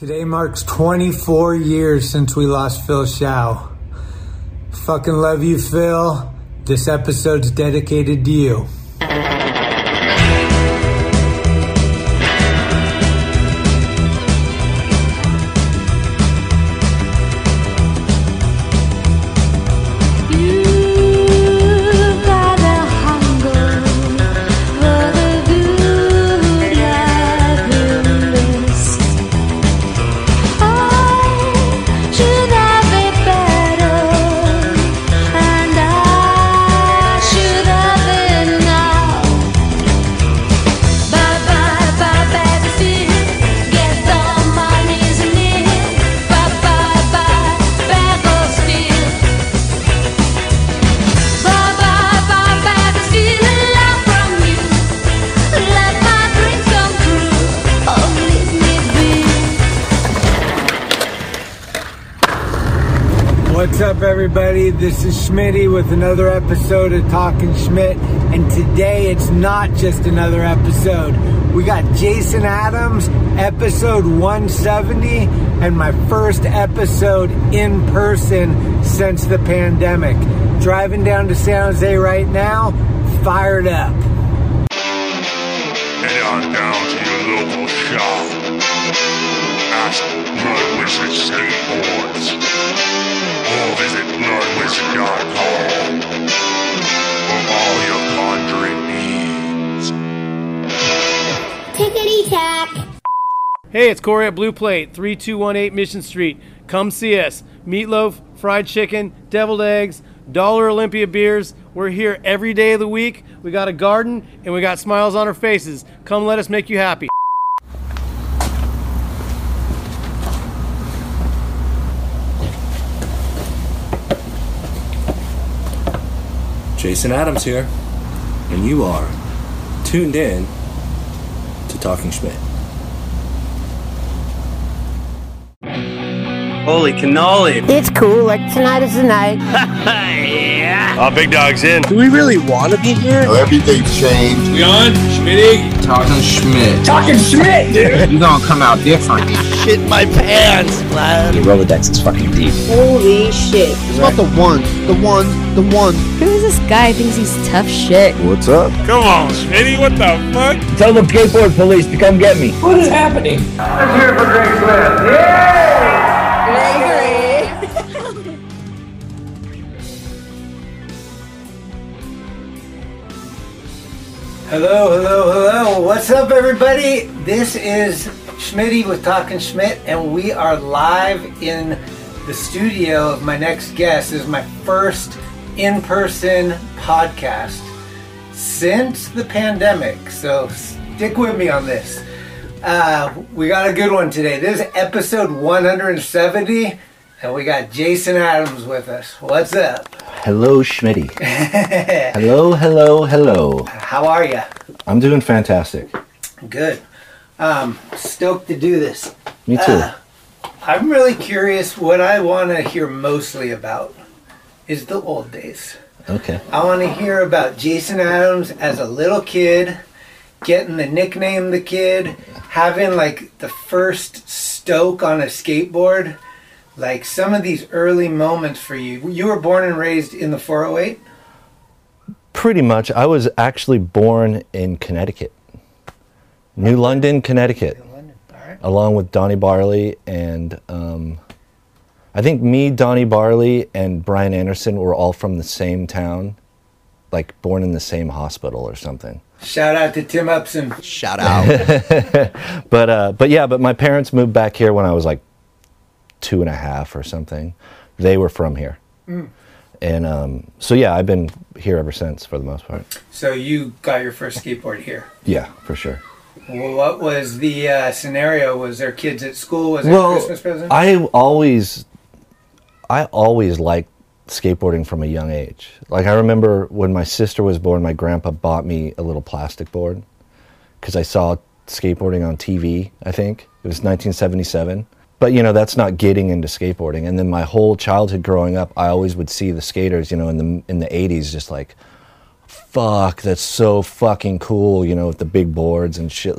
Today marks 24 years since we lost Phil Shao. Fucking love you, Phil. This episode's dedicated to you. This is Schmitty with another episode of Talking Schmidt. And today it's not just another episode. We got Jason Adams, episode 170, and my first episode in person since the pandemic. Driving down to San Jose right now, fired up. Head on down to your local shop. Ask Blood Wizard Skateboards. Hey, it's Corey at Blue Plate, 3218 Mission Street. Come see us. Meatloaf, fried chicken, deviled eggs, Dollar Olympia beers. We're here every day of the week. We got a garden and we got smiles on our faces. Come let us make you happy. Jason Adams here, and you are tuned in to Talking Schmidt. Holy cannoli. It's cool. Like tonight is the night. yeah. Oh, big dog's in. Do we really want to be here? Everything's changed. We on? Schmitty? Talking Schmidt. Talking Schmidt, dude. You're gonna come out different. Shit my pants, lad. Your Rolodex is fucking deep. Holy shit. It's about the one, the one, the one. Who is this guy? Thinks he's tough shit. What's up? Come on, Schmitty, what the fuck? Tell the skateboard police to come get me. What is happening? Hello, hello, hello. What's up, everybody? This is Schmitty with Talking Schmidt, and we are live in the studio of my next guest. This is my first in person podcast since the pandemic, so stick with me on this. Uh, we got a good one today. This is episode 170, and we got Jason Adams with us. What's up? Hello, Schmitty. hello, hello, hello. How are you? I'm doing fantastic. Good. Um, stoked to do this. Me too. Uh, I'm really curious. What I want to hear mostly about is the old days. okay. I want to hear about Jason Adams as a little kid, getting the nickname the kid, having like the first stoke on a skateboard, like some of these early moments for you. You were born and raised in the 408? Pretty much. I was actually born in Connecticut, New London, Connecticut, New London. All right. along with Donny Barley and um, I think me, Donny Barley, and Brian Anderson were all from the same town, like born in the same hospital or something. Shout out to Tim Upson. Shout out. but uh, but yeah, but my parents moved back here when I was like two and a half or something. They were from here, and um, so yeah, I've been here ever since for the most part. So you got your first skateboard here. Yeah, for sure. Well, what was the uh, scenario? Was there kids at school? Was it a Well, Christmas present? I always, I always liked skateboarding from a young age. Like I remember when my sister was born, my grandpa bought me a little plastic board because I saw skateboarding on TV. I think it was 1977. But you know that's not getting into skateboarding. And then my whole childhood growing up, I always would see the skaters, you know, in the in the 80s, just like, fuck, that's so fucking cool, you know, with the big boards and shit.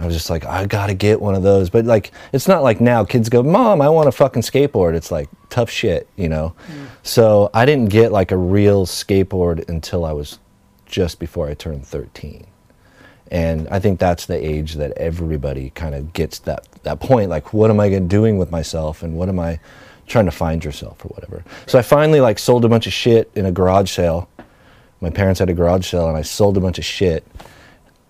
I was just like, I gotta get one of those. But like, it's not like now kids go, Mom, I want a fucking skateboard. It's like tough shit, you know? Mm. So I didn't get like a real skateboard until I was just before I turned 13. And I think that's the age that everybody kind of gets that, that point. Like, what am I doing with myself? And what am I trying to find yourself or whatever? So I finally like sold a bunch of shit in a garage sale. My parents had a garage sale and I sold a bunch of shit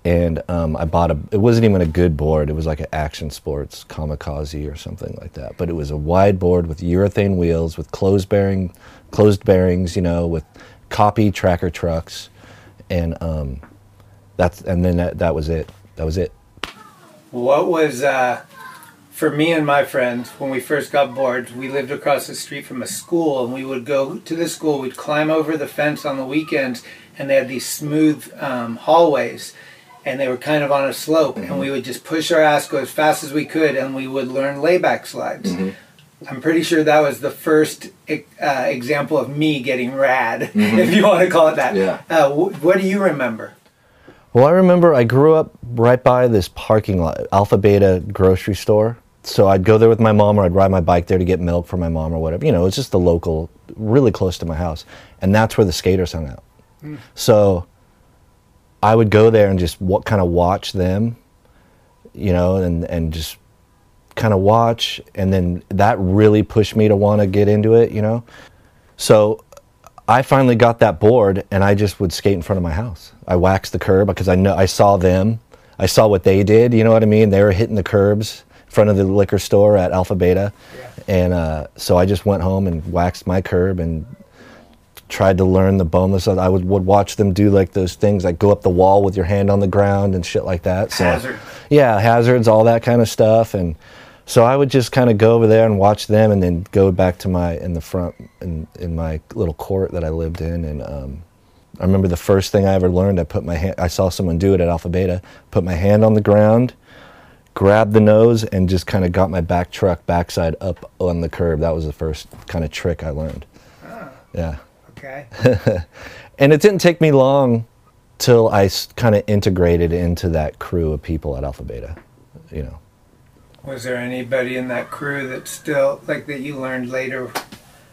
and um, I bought a. It wasn't even a good board. It was like an Action Sports Kamikaze or something like that. But it was a wide board with urethane wheels, with closed bearing, closed bearings. You know, with copy tracker trucks, and um, that's and then that, that was it. That was it. What was uh, for me and my friends when we first got bored, We lived across the street from a school, and we would go to the school. We'd climb over the fence on the weekends, and they had these smooth um, hallways, and they were kind of on a slope, and we would just push our ass go as fast as we could, and we would learn layback slides. I'm pretty sure that was the first e- uh, example of me getting rad, if you want to call it that. Yeah. Uh, wh- what do you remember? Well, I remember I grew up right by this parking lot, Alpha Beta grocery store. So I'd go there with my mom, or I'd ride my bike there to get milk for my mom, or whatever. You know, it's just the local, really close to my house, and that's where the skaters hung out. Hmm. So I would go there and just w- kind of watch them, you know, and and just kind of watch, and then that really pushed me to want to get into it, you know. So I finally got that board, and I just would skate in front of my house. I waxed the curb because I know I saw them. I saw what they did. You know what I mean? They were hitting the curbs front of the liquor store at Alpha Beta, and uh, so I just went home and waxed my curb and tried to learn the boneless. I would, would watch them do like those things, like go up the wall with your hand on the ground and shit like that. So, Hazard. Yeah, hazards, all that kind of stuff, and so I would just kind of go over there and watch them, and then go back to my in the front in in my little court that I lived in, and um, I remember the first thing I ever learned. I put my hand. I saw someone do it at Alpha Beta. Put my hand on the ground, grabbed the nose, and just kind of got my back truck backside up on the curb. That was the first kind of trick I learned. Yeah. Okay. and it didn't take me long till I kind of integrated into that crew of people at Alpha Beta. You know, Was there anybody in that crew that still like that you learned later?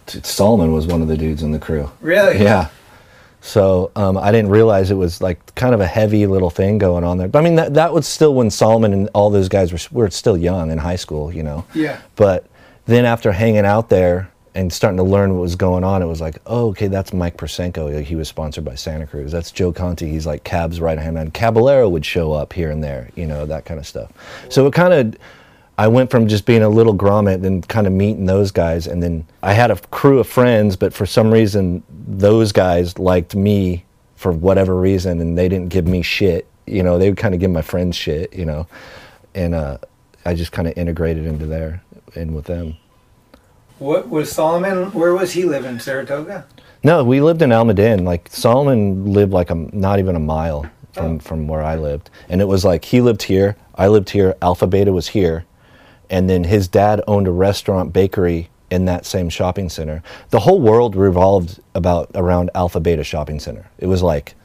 Solomon was one of the dudes in the crew. Really? Yeah. So um, I didn't realize it was like kind of a heavy little thing going on there. But I mean, that, that was still when Solomon and all those guys were, were still young in high school, you know. Yeah. But then after hanging out there and starting to learn what was going on, it was like, oh, okay, that's Mike Persenko. He was sponsored by Santa Cruz. That's Joe Conti. He's like Cab's right hand man. Caballero would show up here and there, you know, that kind of stuff. So it kind of, I went from just being a little grommet and kind of meeting those guys, and then I had a crew of friends, but for some reason, those guys liked me for whatever reason, and they didn't give me shit. You know, they would kind of give my friends shit, you know, and uh, I just kind of integrated into there and with them. What was Solomon? Where was he living? Saratoga. No, we lived in Almaden. Like Solomon lived like a not even a mile from from where I lived, and it was like he lived here, I lived here, Alpha Beta was here, and then his dad owned a restaurant bakery in that same shopping center. The whole world revolved about around Alpha Beta shopping center. It was like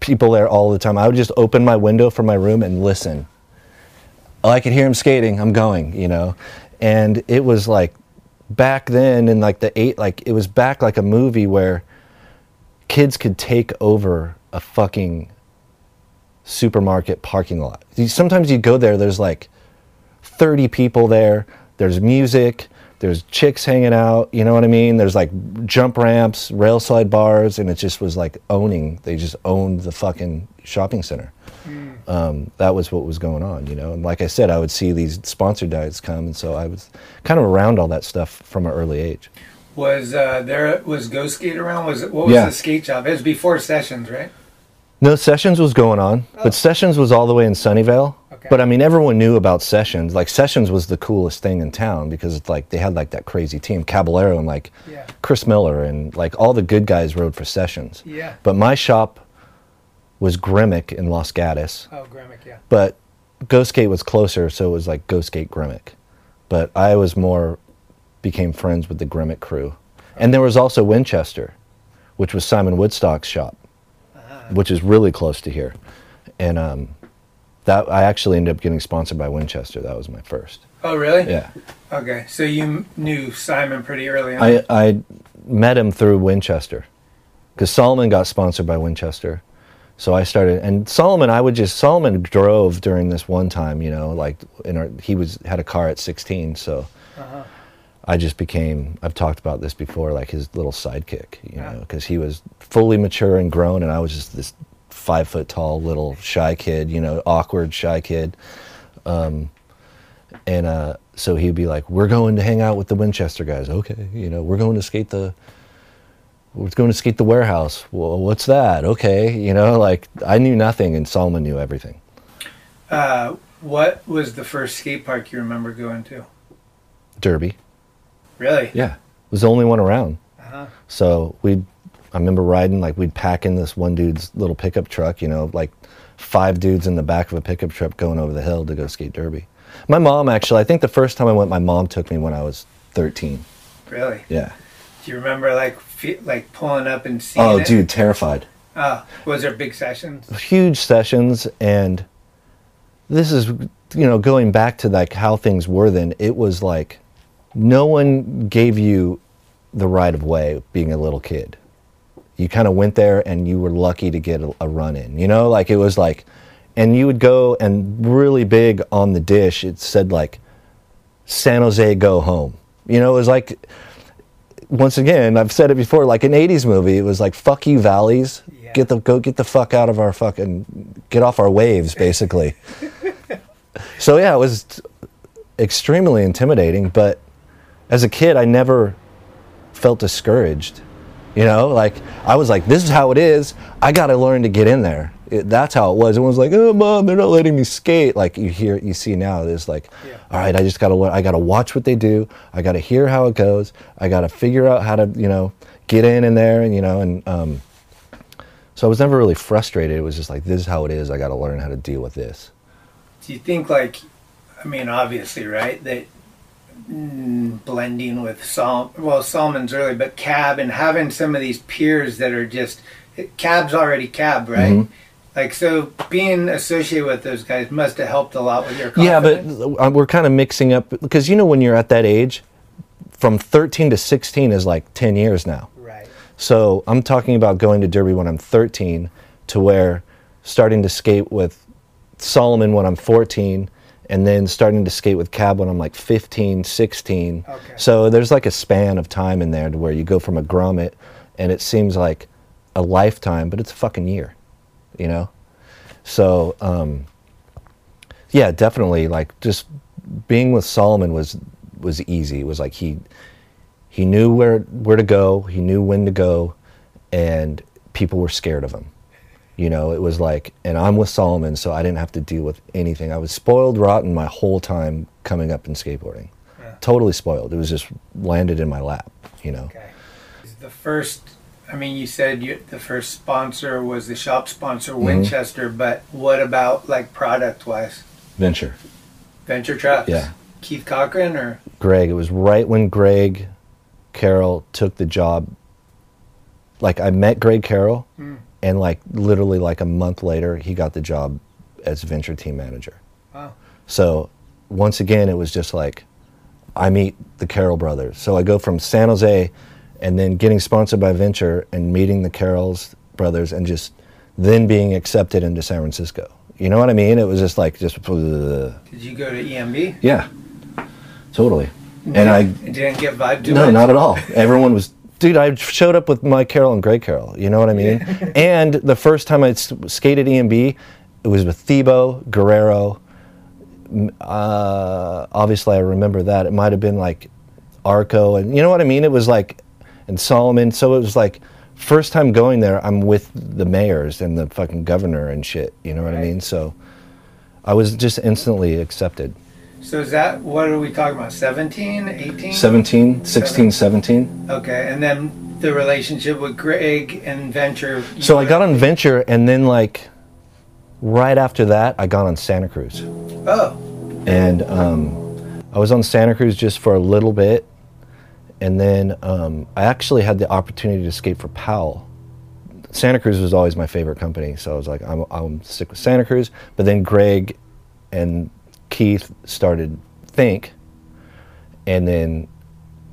people there all the time. I would just open my window from my room and listen. Oh, I could hear him skating. I'm going, you know, and it was like back then in like the eight, like it was back like a movie where kids could take over a fucking supermarket parking lot. Sometimes you go there, there's like 30 people there, there's music, there's chicks hanging out, you know what I mean? There's like jump ramps, rail slide bars, and it just was like owning, they just owned the fucking shopping center. Um, that was what was going on, you know. And like I said, I would see these sponsored diets come, and so I was kind of around all that stuff from an early age. Was uh, there was Go Skate around? Was it what was Yeah. the skate shop? It was before Sessions, right? No, Sessions was going on, but Sessions was all the way in Sunnyvale. But I mean, everyone knew about Sessions. Like Sessions was the coolest thing in town because it's like they had like that crazy team, Caballero and like Yeah. Chris Miller and like all the good guys rode for Sessions. Yeah. But my shop was Grimmick in Los Gatos. Oh, Gremick, yeah. But Go Skate was closer, so it was like Go Skate Grimmick. But I was more became friends with the Grimmick crew. And there was also Winchester, which was Simon Woodstock's shop, which is really close to here. And um, that I actually ended up getting sponsored by Winchester. That was my first. Oh, really? Yeah. Okay, so you knew Simon pretty early on. I, I met him through Winchester because Solomon got sponsored by Winchester. So I started, and Solomon, I would just Solomon drove during this one time, you know, like in our, he was had a car at 16, so Uh-huh. I just became. I've talked about this before, like his little sidekick, you know, because he was fully mature and grown, and I was just this five foot tall little shy kid, you know, awkward shy kid. Um, and uh, so he'd be like, "We're going to hang out with the Winchester guys." Okay, you know, we're going to skate the. We're going to skate the warehouse. Well, what's that? Okay, you know, like I knew nothing, and Solomon knew everything. Uh, what was the first skate park you remember going to? Derby, Really? yeah, it was the only one around. Uh-huh. So we'd, I remember riding like we'd pack in this one dude's little pickup truck, you know, like five dudes in the back of a pickup truck going over the hill to go skate derby. My mom actually, I think the first time I went, my mom took me when I was 13. Really? Yeah. Do you remember like fe- like pulling up and seeing Oh, it? dude, terrified. Oh, was there big sessions? Huge sessions, and this is, you know, going back to like how things were then. It was like, no one gave you the right of way being a little kid. You kind of went there and you were lucky to get a, a run in. You know, like it was like, and you would go and really big on the dish. It said like, San Jose, go home. You know, it was like, once again, I've said it before, like an '80s movie. It was like, "Fuck you, valleys. Get the go, get the fuck out of our fucking, get off our waves," basically. so yeah, it was extremely intimidating. But as a kid, I never felt discouraged. You know, like I was like, "This is how it is. I got to learn to get in there." It, that's how it was. It was like, "Oh, mom, they're not letting me skate." Like you hear, you see now, it's like, "All right, I just got to learn. I got to watch what they do. I got to hear how it goes. I got to figure out how to, you know, get in in there." And you know, and um, so I was never really frustrated. It was just like, "This is how it is. I got to learn how to deal with this." Do you think like, I mean, obviously, right? That mm, blending with Sol, well, Solomon's early, but Cab and having some of these peers that are just Cab's already Cab, right? Mhm. Like so, being associated with those guys must have helped a lot with your Yeah, but uh, we're kind of mixing up because you know when you're at that age, from 13 to 16 is like 10 years now. Right. So I'm talking about going to Derby when I'm 13 to where starting to skate with Solomon when I'm 14 and then starting to skate with Cab when I'm like 15, 16. Okay. So there's like a span of time in there to where you go from a grommet and it seems like a lifetime, but it's a fucking year, you know? So, um, yeah, definitely. Like just being with Solomon was was easy. It was like he he knew where where to go. He knew when to go, and people were scared of him. You know, it was like, and I'm with Solomon, so I didn't have to deal with anything. I was spoiled rotten my whole time coming up in skateboarding. Totally spoiled. It was just landed in my lap. You know. The first, I mean, you said you, the first sponsor was the shop sponsor, Mm-hmm. Winchester, but what about like product wise? Venture. Venture Trucks? Yeah. Keith Cochran or? Greg. It was right when Greg Carroll took the job. Like I met Greg Carroll, Mm. And like literally like a month later, he got the job as venture team manager. Wow. So once again, it was just like I meet the Carroll brothers. So I go from San Jose, and then getting sponsored by Venture, and meeting the Carrolls brothers, and just then being accepted into San Francisco. You know what I mean? It was just like just. Uh, Did you go to EMB? Yeah, totally. And I didn't get vibe no, much? not at all. Everyone was, dude. I showed up with Mike Carroll and Greg Carroll. You know what I mean? and the first time I skated EMB, it was with Thebo Guerrero. Uh, obviously, I remember that. It might have been like Arco, and you know what I mean. It was like, and Solomon. So it was like, first time going there, I'm with the mayors and the fucking governor and shit. You know what I mean? So, I was just instantly accepted. So is that, what are we talking about, 17, 18? 17, 16, 17. Okay, and then the relationship with Greg and Venture. So I got on Venture, and then like right after that, I got on Santa Cruz, Oh, and um, I was on Santa Cruz just for a little bit, and then um, I actually had the opportunity to skate for Powell Santa Cruz was always my favorite company, so I was like, I'm, I'm stick with Santa Cruz. But then Greg and Keith started Think, and then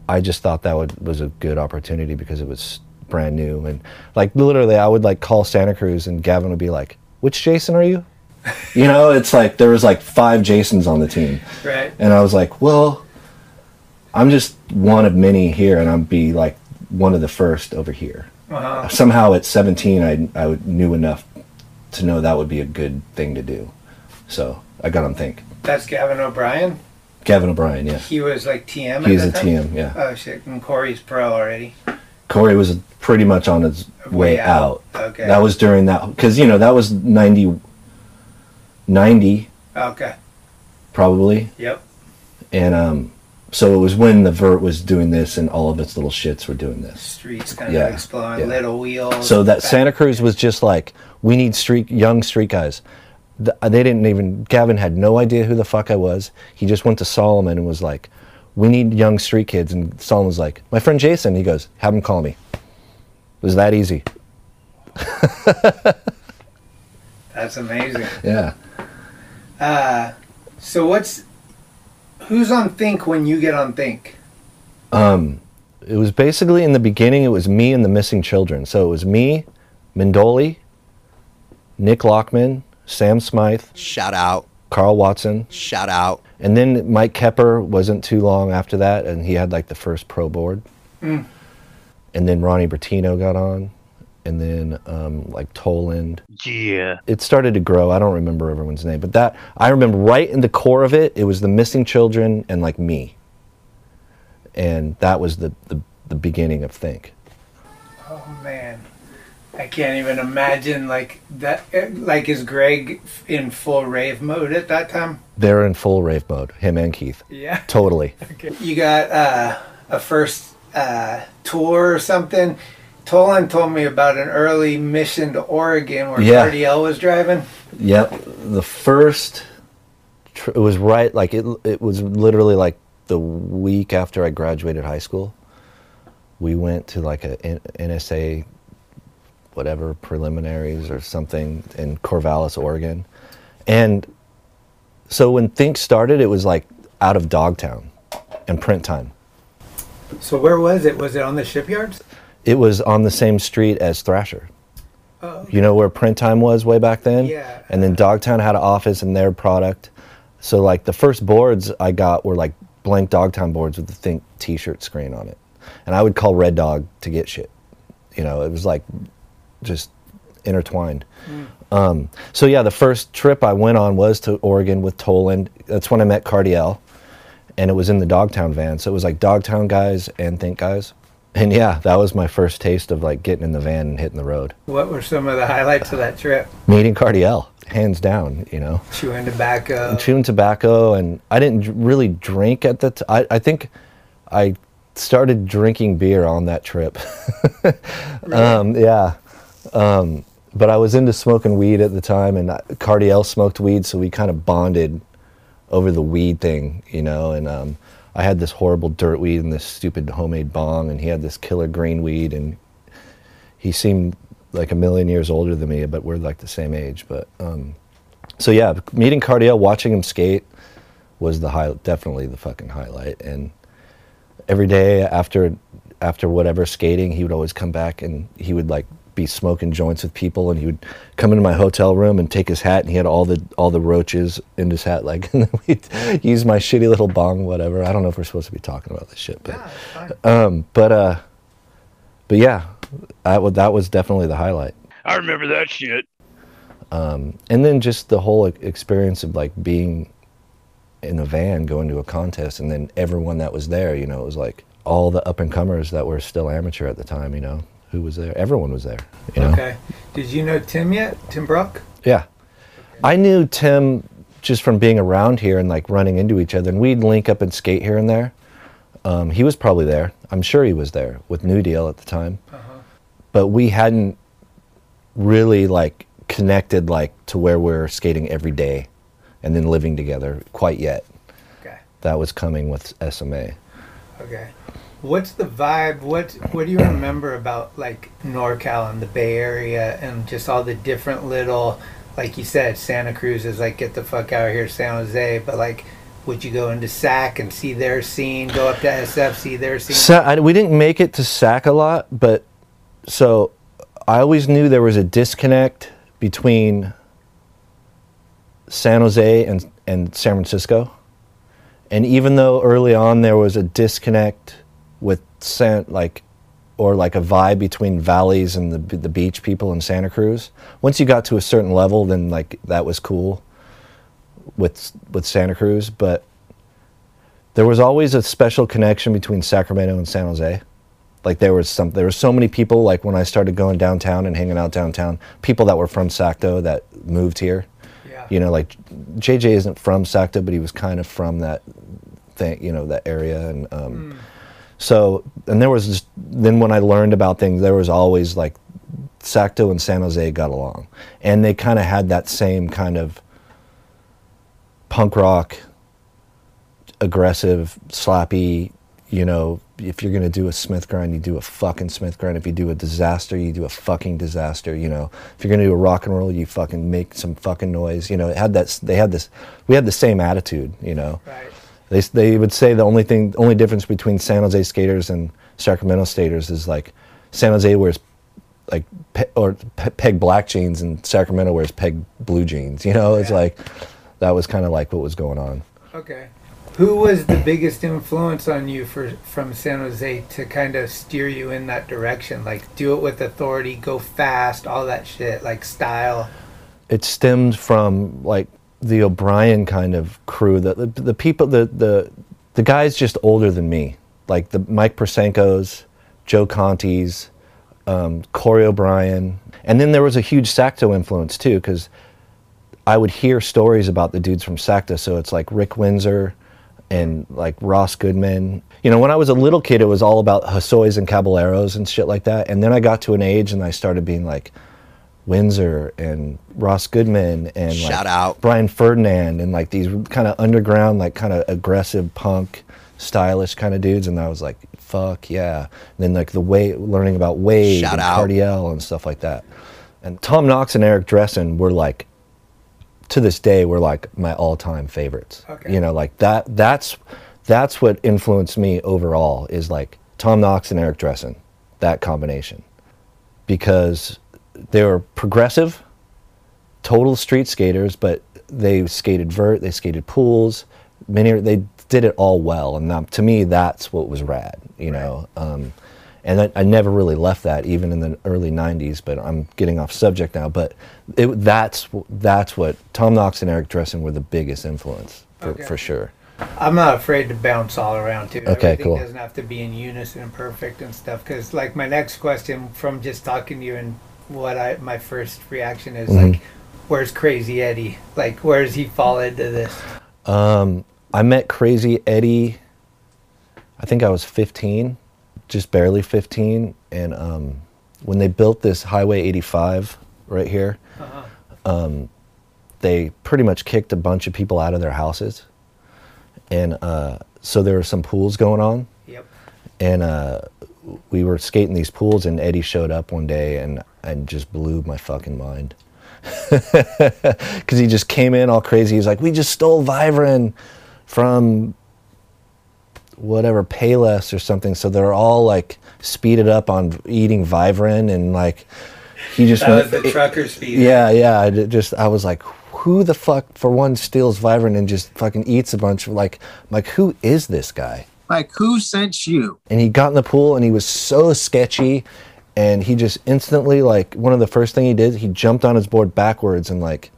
I just thought that would, was a good opportunity because it was brand new and like literally I would like call Santa Cruz and Gavin would be like, "Which Jason are you?" You know, it's like there was like five Jasons on the team, Right. and I was like, "Well, I'm just one of many here, and I'm be like one of the first over here." Uh-huh. Somehow at 17, I I knew enough to know that would be a good thing to do, so I got on Think. That's Gavin O'Brien. Gavin O'Brien, yeah. He was like TM. He's a time? TM, yeah. Oh shit! And Corey's pro already. Corey was pretty much on his way, Way out. out, okay. That was during that because you know that was 90, 90 Okay. probably, Yep. and um, so it was when the vert was doing this and all of its little shits were doing this. Streets kind Yeah, of exploring, yeah. little wheels. So that back- Santa Cruz was just like we need street young street guys. Th- They didn't even. Gavin had no idea who the fuck I was. He just went to Solomon and was like, "We need young street kids." And Solomon was like, "My friend Jason." He goes, "Have him call me." It was that easy. That's amazing. Yeah. Uh, so what's who's on Think when you get on Think? Um, it was basically in the beginning. It was me and the missing children. So it was me, Mendoli, Nick Lockman, Sam Smythe, Shout out. Carl Watson, Shout out. and then Mike Kepper wasn't too long after that, and he had like the first pro board. Mm. And then Ronnie Bertino got on, and then um, like Toland. Yeah. It started to grow. I don't remember everyone's name, but that I remember right in the core of it. It was the missing children and like me, and that was the the, the beginning of Think. Oh man, I can't even imagine like that. eh, Like is Greg in full rave mode at that time? They're in full rave mode, him and Keith. Yeah. Totally. You got uh, a first uh, tour or something. Tolan told me about an early mission to Oregon where Yeah. Cardiel was driving. Yep. The first, tr- it was right, like it, it was literally like the week after I graduated high school. We went to like a N- NSA, whatever, preliminaries or something in Corvallis, Oregon. And so when Think started, it was like out of Dogtown and print time. So where was it? Was it on the shipyards? It was on the same street as Thrasher. Oh, You know where print time was way back then? Yeah. And then Dogtown had an office and their product. So like the first boards I got were like blank Dogtown boards with the Think T-shirt screen on it, and I would call Red Dog to get shit. You know, it was like just intertwined. Um, so yeah, the first trip I went on was to Oregon with Toland. That's when I met Cardiel, and it was in the Dogtown van. So it was like Dogtown guys and Think guys. And yeah, that was my first taste of like getting in the van and hitting the road. What were some of the highlights of that trip? Meeting Cardiel, hands down, you know. Chewing tobacco. Chewing tobacco, and I didn't really drink at the. T- I, I think I started drinking beer on that trip. um, yeah, um, but I was into smoking weed at the time, and Cardiel smoked weed, so we kind of bonded over the weed thing, you know. And um, I had this horrible dirt weed and this stupid homemade bong, and he had this killer green weed, and he seemed like a million years older than me, but we're like the same age. But um, so yeah, meeting Cardiel, watching him skate was the high, definitely the fucking highlight. And every day after after whatever skating, he would always come back and he would like be smoking joints with people, and he would come into my hotel room and take his hat, and he had all the all the roaches in his hat, like, and then we'd use my shitty little bong, whatever. I don't know if we're supposed to be talking about this shit, but um, but uh, but yeah, that was that was definitely the highlight. I remember that shit. Um, and then just the whole experience of like being in a van going to a contest, and then everyone that was there, you know, it was like all the up and comers that were still amateur at the time, you know, who was there? Everyone was there, you know. Okay. Did you know Tim yet? Tim Brock? Yeah. I knew Tim just from being around here and like running into each other, and we'd link up and skate here and there. Um, he was probably there. I'm sure he was there with New Deal at the time. Uh-huh. But we hadn't really like connected like to where we're skating every day and then living together quite yet. Okay. That was coming with SMA. Okay. What's the vibe? What What do you remember about like NorCal and the Bay Area and just all the different little, like you said, Santa Cruz is like get the fuck out of here, San Jose. But like, would you go into SAC and see their scene? Go up to SF, see their scene? Sa- I, we didn't make it to SAC a lot, but so I always knew there was a disconnect between San Jose and, and San Francisco. And even though early on there was a disconnect with San, like, or like a vibe between valleys and the, the beach people in Santa Cruz, once you got to a certain level, then like that was cool with with Santa Cruz. But there was always a special connection between Sacramento and San Jose. Like there was some, there were so many people. Like when I started going downtown and hanging out downtown, people that were from Sacto that moved here. Yeah. You know, like JJ isn't from Sacto, but he was kind of from that thing, you know, that area. And um, so, and there was just, then when I learned about things, there was always like Sacto and San Jose got along, and they kind of had that same kind of punk rock, aggressive, slappy. You know, if you're gonna do a Smith grind, you do a fucking Smith grind. If you do a disaster, you do a fucking disaster. You know, if you're gonna do a rock and roll, you fucking make some fucking noise. You know, it had that. They had this. We had the same attitude. You know. Right. They, they would say the only thing, only difference between San Jose skaters and Sacramento skaters is like San Jose wears like pe- or pe- peg black jeans and Sacramento wears peg blue jeans. You know, it's Yeah. like that was kind of like what was going on. Okay. Who was the biggest influence on you for from San Jose to kind of steer you in that direction? Like do it with authority, go fast, all that shit, like style. It stemmed from like the O'Brien kind of crew. The the, the people, the, the the guys just older than me, like the Mike Persenkos, Joe Contis, um, Corey O'Brien, and then there was a huge Sacto influence too, because I would hear stories about the dudes from Sacto. So it's like Rick Windsor and like Ross Goodman. You know, when I was a little kid, it was all about Hosois and Caballeros and shit like that. And then I got to an age and I started being like Windsor and Ross Goodman and like Shout out. Brian Ferdinand and like these kind of underground, like kind of aggressive punk, stylish kind of dudes. And I was like, fuck yeah. And then like the way learning about Wade Shout and out. Cardiel and stuff like that. And Tom Knox and Eric Dressen were like to this day were like my all-time favorites. Okay. You know, like that that's that's what influenced me overall is like Tom Knox and Eric Dressen, that combination. Because they were progressive, total street skaters, but they skated vert, they skated pools, many they did it all well and that, to me that's what was rad, you know. Um, and I, I never really left that even in the early 90s but i'm getting off subject now but it, that's that's what tom knox and eric dressen were the biggest influence for, Okay. for sure I'm not afraid to bounce all around too. Okay, Everything cool. doesn't have to be in unison and perfect and stuff. Because like my next question from just talking to you and what I my first reaction is Mhm. like, where's Crazy Eddie? Like where does he fall into this? um, i met crazy eddie i think i was 15 just barely 15 and um, when they built this highway 85 right here um, they pretty much kicked a bunch of people out of their houses and uh, so there were some pools going on Yep. and uh, we were skating these pools and eddie showed up one day and and just blew my fucking mind. Because he just came in all crazy. He's like we just stole Vivarin from whatever payless or something. So they're all like speeded up on eating Vivarin and like he just That went was the trucker speed. yeah yeah. I just i was like who the fuck for one steals Vivarin and just fucking eats a bunch of like I'm like who is this guy? Like, who sent you? and he got in the pool and he was so sketchy and he just instantly like one of the first thing he did he jumped on his board backwards and like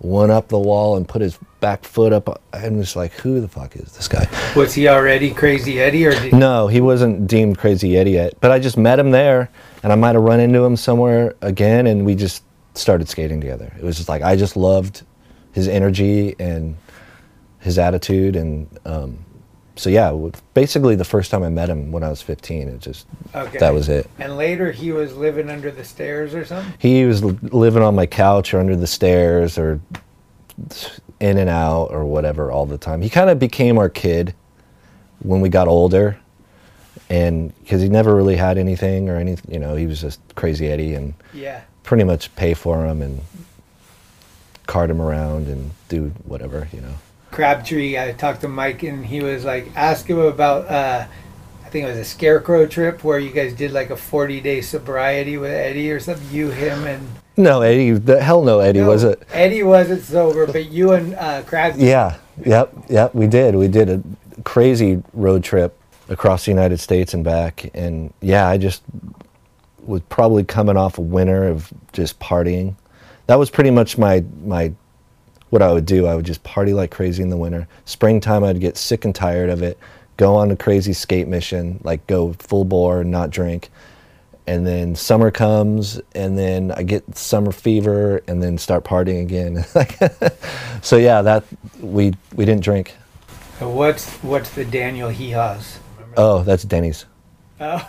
went up the wall and put his back foot up. And was like who the fuck is this guy? Was he already Crazy Eddie or no he wasn't deemed crazy eddie yet but i just met him there and i might have run into him somewhere again and we just started skating together. It was just like i just loved his energy and his attitude and um, so yeah basically the first time i met him when i was 15 it just Okay. that was it And later he was living under the stairs or something. he was living on my couch or under the stairs or in and out or whatever all the time he kind of became our kid when we got older and because he never really had anything or anything, you know, he was just crazy Eddie and Yeah. pretty much pay for him and cart him around and do whatever, you know. Crabtree, I talked to Mike and he was like, ask him about, uh, I think it was a scarecrow trip where you guys did like a 40 day sobriety with Eddie or something. You, him, and No, Eddie, the hell no, Eddie, was it? Eddie wasn't sober, but you and uh, Crabtree. Yeah, yep, yep, we did. We did a crazy road trip across the United States and back. And yeah, I just was probably coming off a winter of just partying. That was pretty much my, my, what I would do. I would just party like crazy in the winter. Springtime, I'd get sick and tired of it, go on a crazy skate mission, like go full bore and not drink. And then summer comes, and then I get summer fever, and then start partying again. so yeah, that we we didn't drink. So what's what's the Daniel Hee Haws? Oh, that's Denny's. Oh.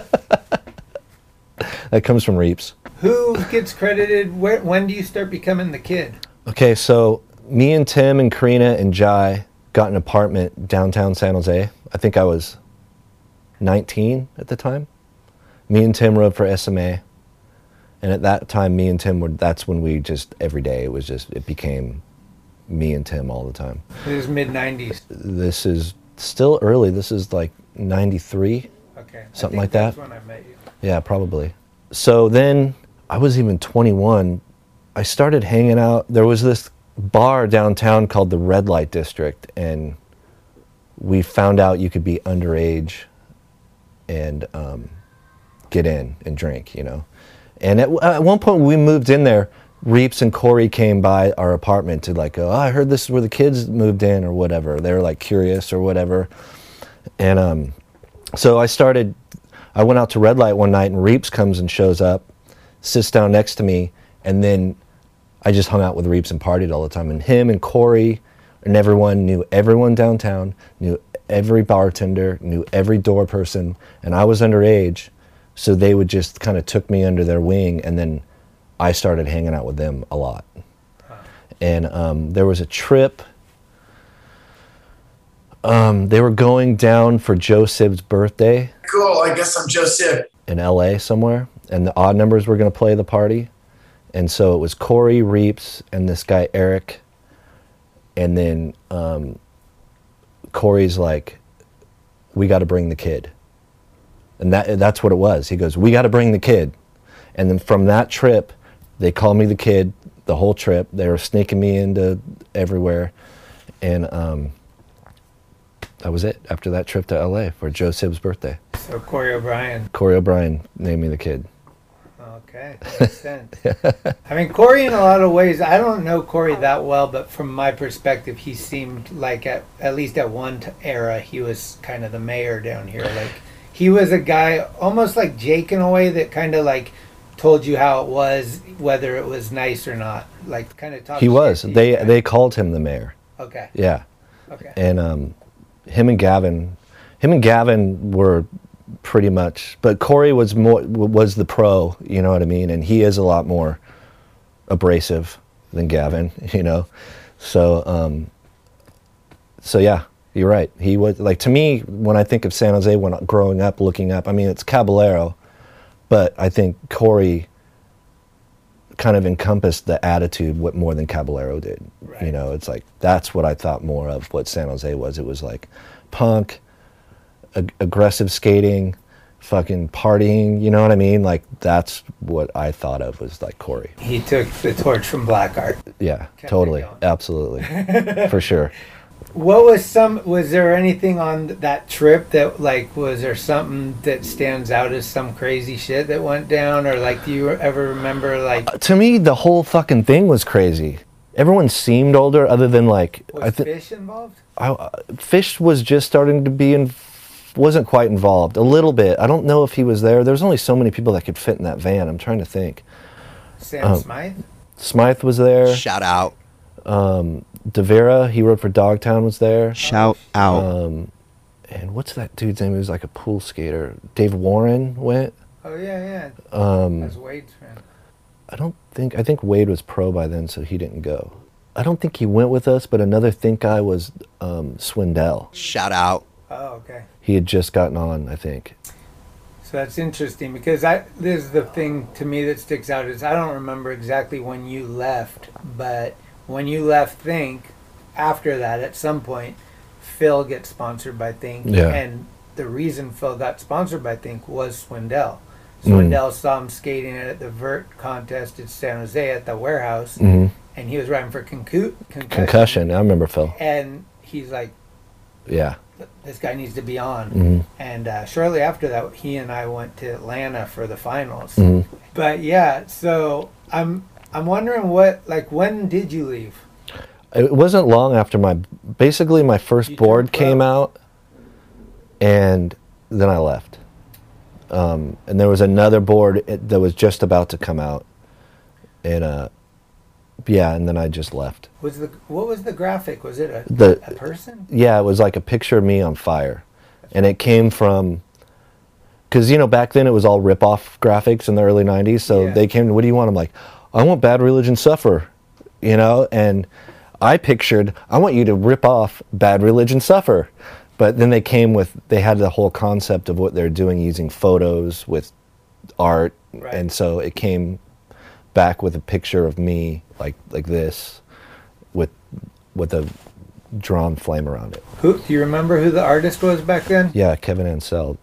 That comes from Reeps. Who gets credited? Where, when do you start becoming the kid? Okay, so me and Tim and Karina and Jai got an apartment downtown San Jose. I think I was 19 at the time. Me and Tim rode for SMA. And at that time, me and Tim were, that's when we just, every day, it was just, it became me and Tim all the time. This is mid 90s. This is still early. This is like 93. Okay. Something like that. That's when I met you. Yeah, probably. So then I was even 21. I started hanging out. There was this bar downtown called the Red Light District, and we found out you could be underage and um, get in and drink, you know. And at, at one point, we moved in there. Reeps and Corey came by our apartment to like, oh, I heard this is where the kids moved in or whatever. They were like curious or whatever. And um, so I started, I went out to Red Light one night and Reeps comes and shows up, sits down next to me, and then I just hung out with Reeps and partied all the time. And him and Corey and everyone knew everyone downtown, knew every bartender, knew every door person, and I was underage, so they would just kind of took me under their wing, and then I started hanging out with them a lot. And um, there was a trip. Um, they were going down for Joe Sib's birthday Cool. I guess I'm Joseph. in LA somewhere, and the odd numbers were going to play the party. And so it was Corey Reeps and this guy Eric. And then um, Corey's like, "We got to bring the kid," and that that's what it was. He goes, "We got to bring the kid," and then from that trip, they called me the kid the whole trip. They were sneaking me into everywhere, and um, that was it. After that trip to LA for Joe Sib's birthday. So Corey O'Brien. Corey O'Brien named me the kid. Okay, makes sense. I mean, Corey, in a lot of ways, I don't know Corey that well, but from my perspective, he seemed like at at least at one t- era, he was kind of the mayor down here. Like he was a guy almost like Jake in a way that kind of like told you how it was, whether it was nice or not. Like kind of talk. He was. to you. They they called him the mayor. Okay. Yeah. Okay. And um, him and Gavin, him and Gavin were pretty much. But Corey was more was the pro. You know what I mean? And he is a lot more abrasive than Gavin. You know, so um, so yeah. You're right. He was like to me when I think of San Jose when growing up, looking up. I mean, it's Caballero, but I think Corey kind of encompassed the attitude what more than Caballero did. You know, it's like that's what I thought more of what San Jose was. It was like punk, ag- aggressive skating, fucking partying. You know what I mean? Like that's what I thought of was like Corey. He took the torch from Black Art. Yeah, totally, absolutely, for sure. What was some? Was there anything on that trip that like was there something that stands out as some crazy shit that went down, or like do you ever remember like uh, To me, the whole fucking thing was crazy. Everyone seemed older, other than like I was think fish involved? I, uh, Fish was just starting to be in, wasn't quite involved a little bit. I don't know if he was there. There's only so many people that could fit in that van. I'm trying to think. Sam Um, Smythe. Smythe was there. Shout out. Um, Devera, he wrote for Dogtown, was there. Shout out. Um, and what's that dude's name? He was like a pool skater. Dave Warren went. Oh yeah, yeah. Um, That's Wade's friend. I don't think I think Wade was pro by then, so he didn't go. I don't think he went with us, but another think guy was um, Swindell. Shout out. Oh, okay. He had just gotten on, I think. So that's interesting because I this is the thing to me that sticks out is I don't remember exactly when you left, but when you left Think, after that at some point, Phil gets sponsored by Think, Yeah. and the reason Phil got sponsored by Think was Swindell. Mm. Swindell saw him skating at the vert contest in San Jose at the warehouse, Mhm. and he was riding for concu- concussion, Concussion. I remember Phil. and he's like, Yeah. This guy needs to be on. Mhm. And uh, shortly after that, he and I went to Atlanta for the finals. Mhm. But yeah, so I'm I'm wondering what like when did you leave? It wasn't long after my basically my first board came out, and then I left. Um, and there was another board that was just about to come out, and uh, yeah, and then I just left. Was the what was the graphic? Was it a, The- a person? Yeah, it was like a picture of me on fire, and it came from. Because you know back then it was all rip-off graphics in the early '90s, so Yeah. they came. What do you want? I'm like, I want Bad Religion Suffer, you know, and I pictured I want you to rip off Bad Religion Suffer, but then they came with they had the whole concept of what they're doing using photos with art, and so it came back with a picture of me like like this, with with a drawn flame around it. Who do you remember who the artist was back then? Yeah, Kevin Ancell.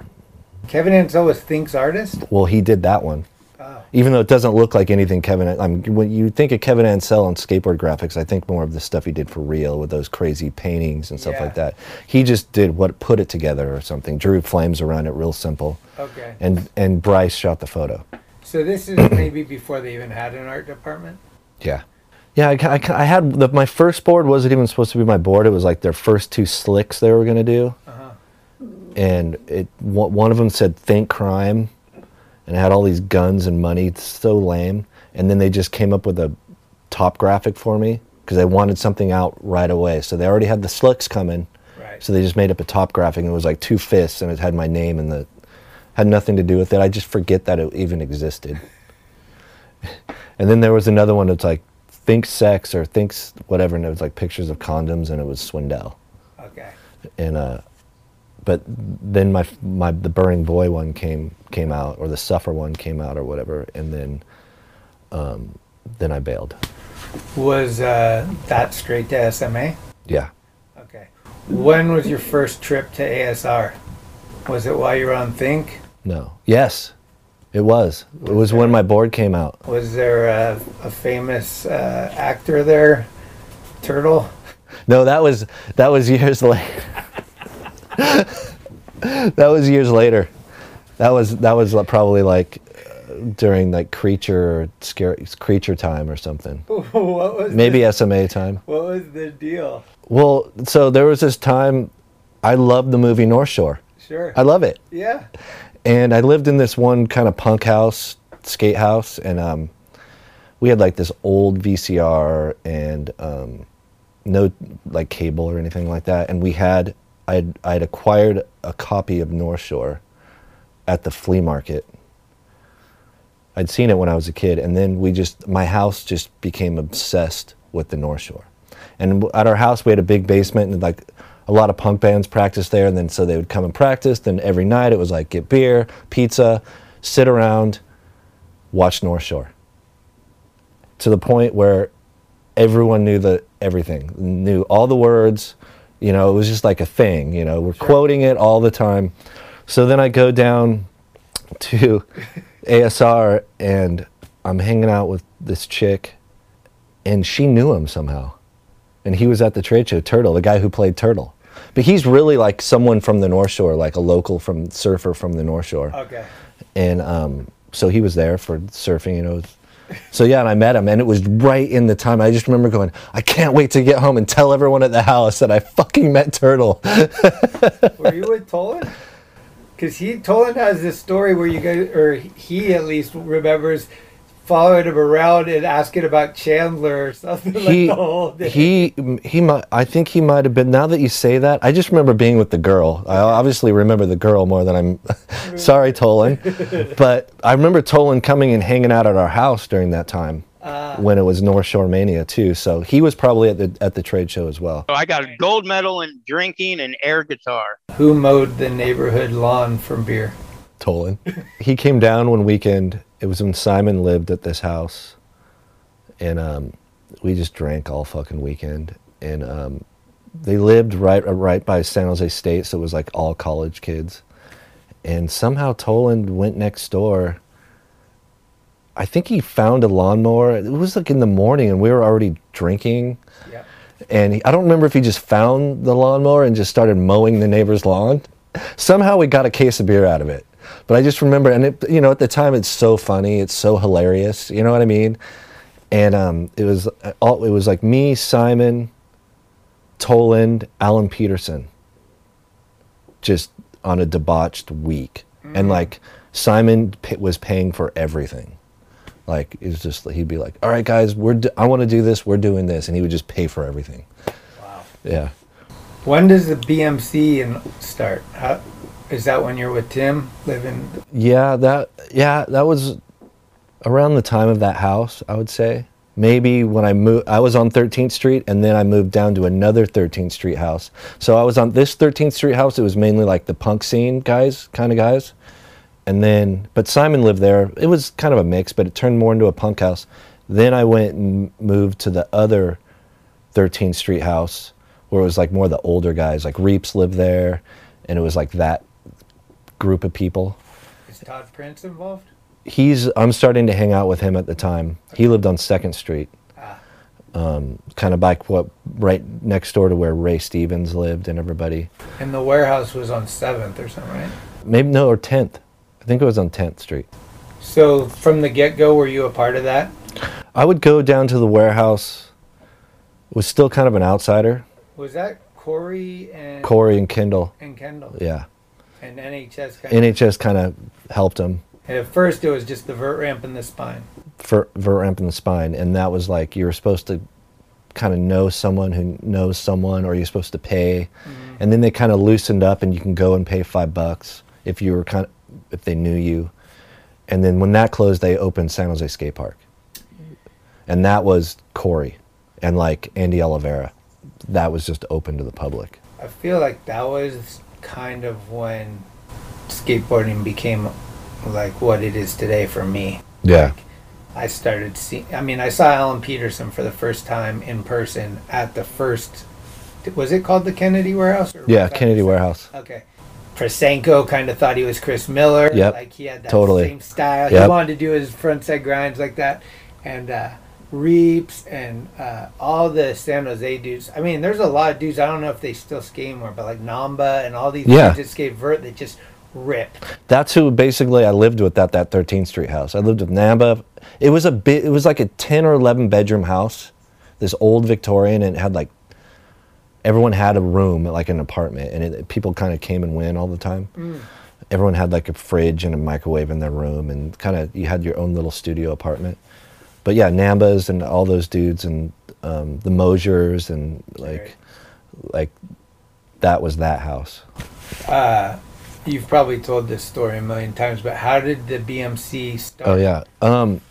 Kevin Ancell was Think's artist. Well, he did that one. Oh. Even though it doesn't look like anything Kevin, I mean, when you think of Kevin Ancell on skateboard graphics, I think more of the stuff he did for real with those crazy paintings and stuff Yeah. like that. He just did what put it together or something. Drew flames around it, real simple. Okay. And and Bryce shot the photo. So this is maybe before they even had an art department. Yeah. Yeah, I, I, I had the, my first board wasn't even supposed to be my board. It was like their first two slicks they were going to do. Uh-huh. And it one one of them said "Think Crime," and it had all these guns and money. It's so lame. And then they just came up with a top graphic for me because they wanted something out right away. So they already had the slicks coming. Right. So they just made up a top graphic and it was like two fists and it had my name and the had nothing to do with it. I just forget that it even existed. And then there was another one that's like think sex or thinks whatever, and it was like pictures of condoms, and it was Swindell. Okay. And uh, but then my my the burning boy one came came out, or the suffer one came out, or whatever, and then um, then I bailed. Was uh, that straight to SMA? Yeah. Okay. When was your first trip to ASR? Was it while you were on Think? No. Yes, it was. It was when my board came out. Was there a, a famous uh, actor there? Turtle? No, that was that was years later. that was years later. That was that was probably like uh, during like creature or scare creature time or something. what was Maybe the, SMA time. what was the deal? Well, so there was this time I loved the movie North Shore. Sure. I love it. Yeah. And I lived in this one kind of punk house, skate house, and um, we had like this old VCR and um, no like cable or anything like that. And we had I'd I'd acquired a copy of North Shore at the flea market. I'd seen it when I was a kid, and then we just my house just became obsessed with the North Shore. And at our house, we had a big basement, and like a lot of punk bands practiced there. And then so they would come and practice. Then every night it was like get beer, pizza, sit around, watch North Shore. To the point where everyone knew the everything, knew all the words. You know, it was just like a thing. You know, we're quoting it all the time. So then I go down to ASR and I'm hanging out with this chick, and she knew him somehow, and he was at the trade show. Turtle, the guy who played Turtle, but he's really like someone from the North Shore, like a local from surfer from the North Shore Okay. and um, so he was there for surfing, you know. So yeah, and I met him, and it was right in the time. I just remember going, I can't wait to get home and tell everyone at the house that I fucking met Turtle. Were you with Tolan? Because he Tolan has this story where you guys, or he at least remembers following him around and asking about Chandler or something he like the whole day. he he might. I think he might have been. Now that you say that, I just remember being with the girl. I obviously remember the girl more than I'm. sorry, Tolan, but I remember Tolan coming and hanging out at our house during that time. Ah. when it was North Shore Mania too. So he was probably at the at the trade show as well. I got a gold medal in drinking and air guitar. Who mowed the neighborhood lawn from beer? Tolan. he came down one weekend. It was when Simon lived at this house, and um, we just drank all fucking weekend. And um, they lived right uh, right by San Jose State, so it was like all college kids. And somehow Toland went next door. I think he found a lawnmower. It was like in the morning, and we were already drinking. Yeah. And he, I don't remember if he just found the lawnmower and just started mowing the neighbor's lawn. Somehow we got a case of beer out of it. But I just remember, and it, you know, at the time it's so funny, it's so hilarious. You know what I mean? And um, it was uh, all, it was like me, Simon, Toland, Alan Peterson, just on a debauched week, and like Simon was paying for everything. Like it was just he'd be like, "All right, guys, we're d- I want to do this. We're doing this," and he would just pay for everything. Wow. Yeah. When does the BMC start? How, is that when you're with Tim living? Yeah, that yeah, that was around the time of that house, I would say. Maybe when I moved I was on 13th Street and then I moved down to another 13th Street house. So I was on this 13th Street house, it was mainly like the punk scene guys, kind of guys. And then but Simon lived there. It was kind of a mix, but it turned more into a punk house. Then I went and moved to the other 13th Street house where it was like more the older guys, like Reeps lived there and it was like that group of people. Is Todd Prince involved? he's i'm starting to hang out with him at the time. He lived on second street. Ah. um, kind of like what right next door to where ray stevens lived and everybody. And the warehouse was on Seventh or something, right? maybe no or 10th i think it was on 10th street. So from the get go, were you a part of that? i would go down to the warehouse. Was still kind of an outsider. Was that Corey and corey and kendall. And Kendall. Yeah and NHS? Kind nhs kind of helped him And at first, it was just the vert ramp and the spine. for vert ramp in the spine, and that was like you were supposed to kind of know someone who knows someone, or you're supposed to pay, mm-hmm. and then they kind of loosened up, and you can go and pay five bucks if you were kind of if they knew you, and then when that closed, they opened San Jose Skate Park, and that was Corey, and like Andy Oliveira, that was just open to the public. I feel like that was kind of when skateboarding became like what it is today for me. Yeah. I started seeing. I mean, I saw Alan Peterson for the first time in person at the first. Was it called the Kennedy Warehouse? Or Yeah, Kennedy Warehouse. Okay. Prasenko kind of thought he was Chris Miller. Yep, Like he had that totally. same style. Yep. He wanted to do his frontside grinds like that. And uh, Reeps and uh, all the San Jose dudes. I mean, there's a lot of dudes. I don't know if they still skate anymore, but like Namba and all these Yeah. dudes that skate vert that just rip. That's who basically I lived with at that 13th Street house. I lived with Namba. It was a bit. It was like a 10 or 11 bedroom house, this old Victorian, and it had like everyone had a room, like an apartment, and it, people kind of came and went all the time. Mm. Everyone had like a fridge and a microwave in their room, and kind of you had your own little studio apartment. But yeah, Nambas and all those dudes, and um, the Mosiers, and like, like that was that house. Uh, you've probably told this story a million times, but how did the BMC start? Oh yeah. Um,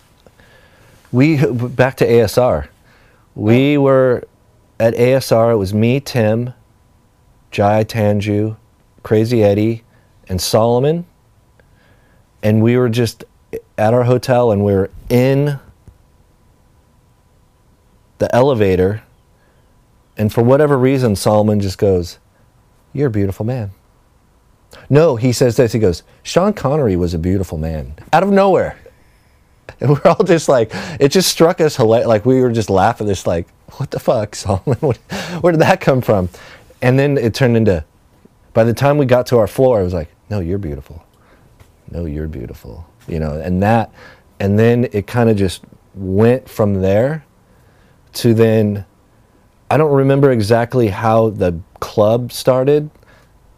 we back to ASR. We were at ASR. It was me, Tim, Jai Tanju, Crazy Eddie, and Solomon. And we were just at our hotel, and we were in the elevator. And for whatever reason, Solomon just goes, "You're a beautiful man." No, he says this. He goes, Sean Connery was a beautiful man. Out of nowhere. And we're all just like, it just struck us like we were just laughing. This like, what the fuck, Solomon? Where did that come from? And then it turned into, by the time we got to our floor, I was like, no, you're beautiful. No, you're beautiful. You know, and that, and then it kind of just went from there to then, I don't remember exactly how the club started.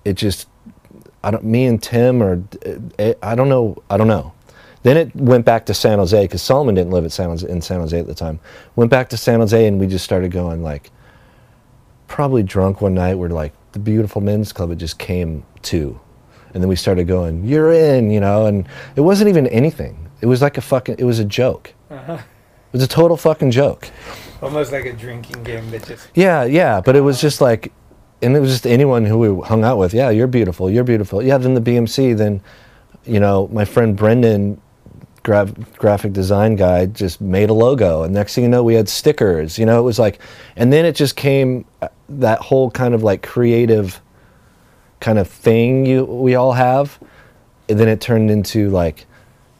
It just I don't, me and Tim, or uh, I don't know, I don't know. Then it went back to San Jose because Solomon didn't live at San Jose, in San Jose at the time. Went back to San Jose and we just started going like, probably drunk one night. We're like the beautiful men's club. It just came to, and then we started going, "You're in," you know, and it wasn't even anything. It was like a fucking, it was a joke. Uh-huh. Was a total fucking joke. Almost like a drinking game that just. Yeah, yeah, but it was just like, and it was just anyone who we hung out with. Yeah, you're beautiful. You're beautiful. Yeah, then the BMC. Then, you know, my friend Brendan, gra- graphic design guy, just made a logo, and next thing you know, we had stickers. You know, it was like, and then it just came uh, that whole kind of like creative, kind of thing you we all have, and then it turned into like,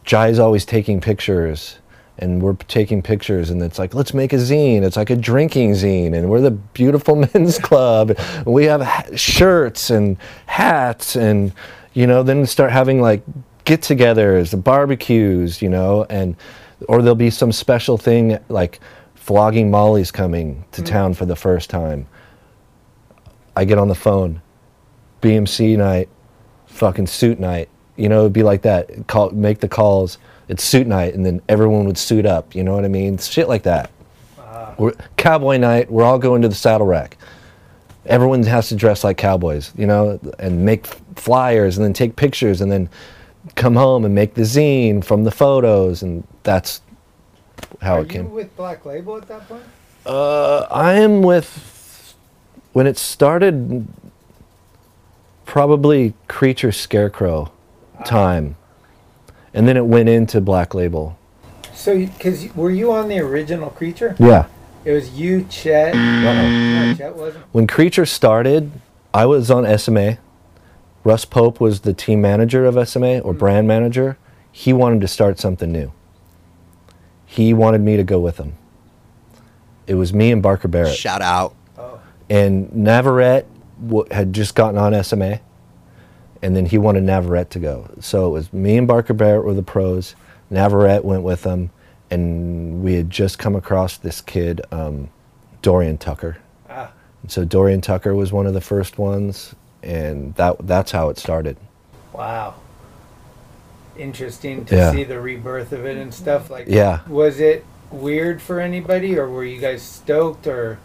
Jai's always taking pictures and we're taking pictures and it's like let's make a zine. It's like a drinking zine and we're the beautiful men's club. We have ha- shirts and hats and you know then start having like get-togethers barbecues you know and or there'll be some special thing like flogging molly's coming to mm. town for the first time. I get on the phone bmc night fucking suit night you know it'd be like that call make the calls it's suit night and then everyone would suit up you know what i mean? Shit like that. We're, cowboy night we're all going to the saddle rack. Everyone has to dress like cowboys you know and make flyers and then take pictures and then come home and make the zine from the photos and that's how Are it you came with Black Label at that point? uh, I am with when it started. Probably Creature Scarecrow time, and then it went into Black Label. So, because were you on the original Creature? Yeah. It was you, Chet. Uh-oh. No, Chet wasn't. When Creature started, I was on SMA. Russ Pope was the team manager of SMA or mm-hmm. brand manager. He wanted to start something new. He wanted me to go with him. It was me and Barker Barrett. Shout out. Oh. and Navarrete w- had just gotten on SMA, and then he wanted Navarrete to go. So it was me and Barker Barrett were the pros. Navarrete went with them, and we had just come across this kid, um, Dorian Tucker. Ah. So Dorian Tucker was one of the first ones, and that that's how it started. Wow. Interesting to Yeah. see the rebirth of it and stuff. Like, Yeah. Was it weird for anybody, or were you guys stoked, or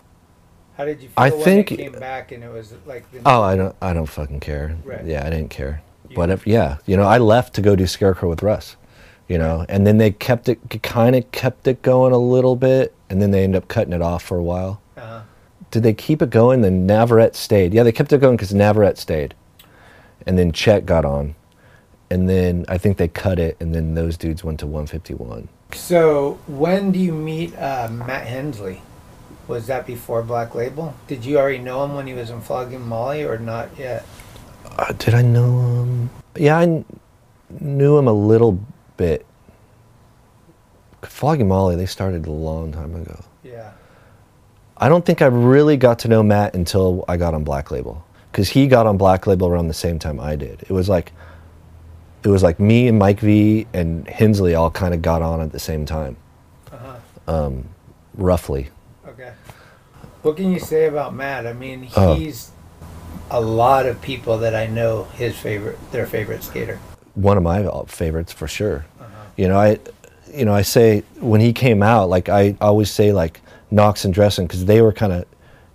how did you feel I when think- it came back and it was like the Oh, I don't, I don't fucking care. Right. Yeah, I didn't care. Whatever. Yeah, you know, I left to go do Scarecrow with Russ. You know, and then they kept it, kind of kept it going a little bit, and then they ended up cutting it off for a while. Uh-huh. Did they keep it going? Then Navarrete stayed. Yeah, they kept it going because Navarrete stayed, and then Chet got on, and then I think they cut it, and then those dudes went to 151. So when do you meet uh, Matt Hensley? Was that before Black Label? Did you already know him when he was in Flogging Molly, or not yet? Uh, did I know him? Yeah, I kn- knew him a little bit. Flogging Molly, they started a long time ago. Yeah. I don't think I really got to know Matt until I got on Black Label because he got on Black Label around the same time I did. It was like it was like me and Mike V and Hensley all kind of got on at the same time, Uh-huh. um, roughly. What can you say about Matt? I mean, Oh. he's a lot of people that I know his favorite, their favorite skater. One of my favorites for sure. Uh-huh. You know, I, you know, I say when he came out, like I always say like Knox and Dressen because they were kind of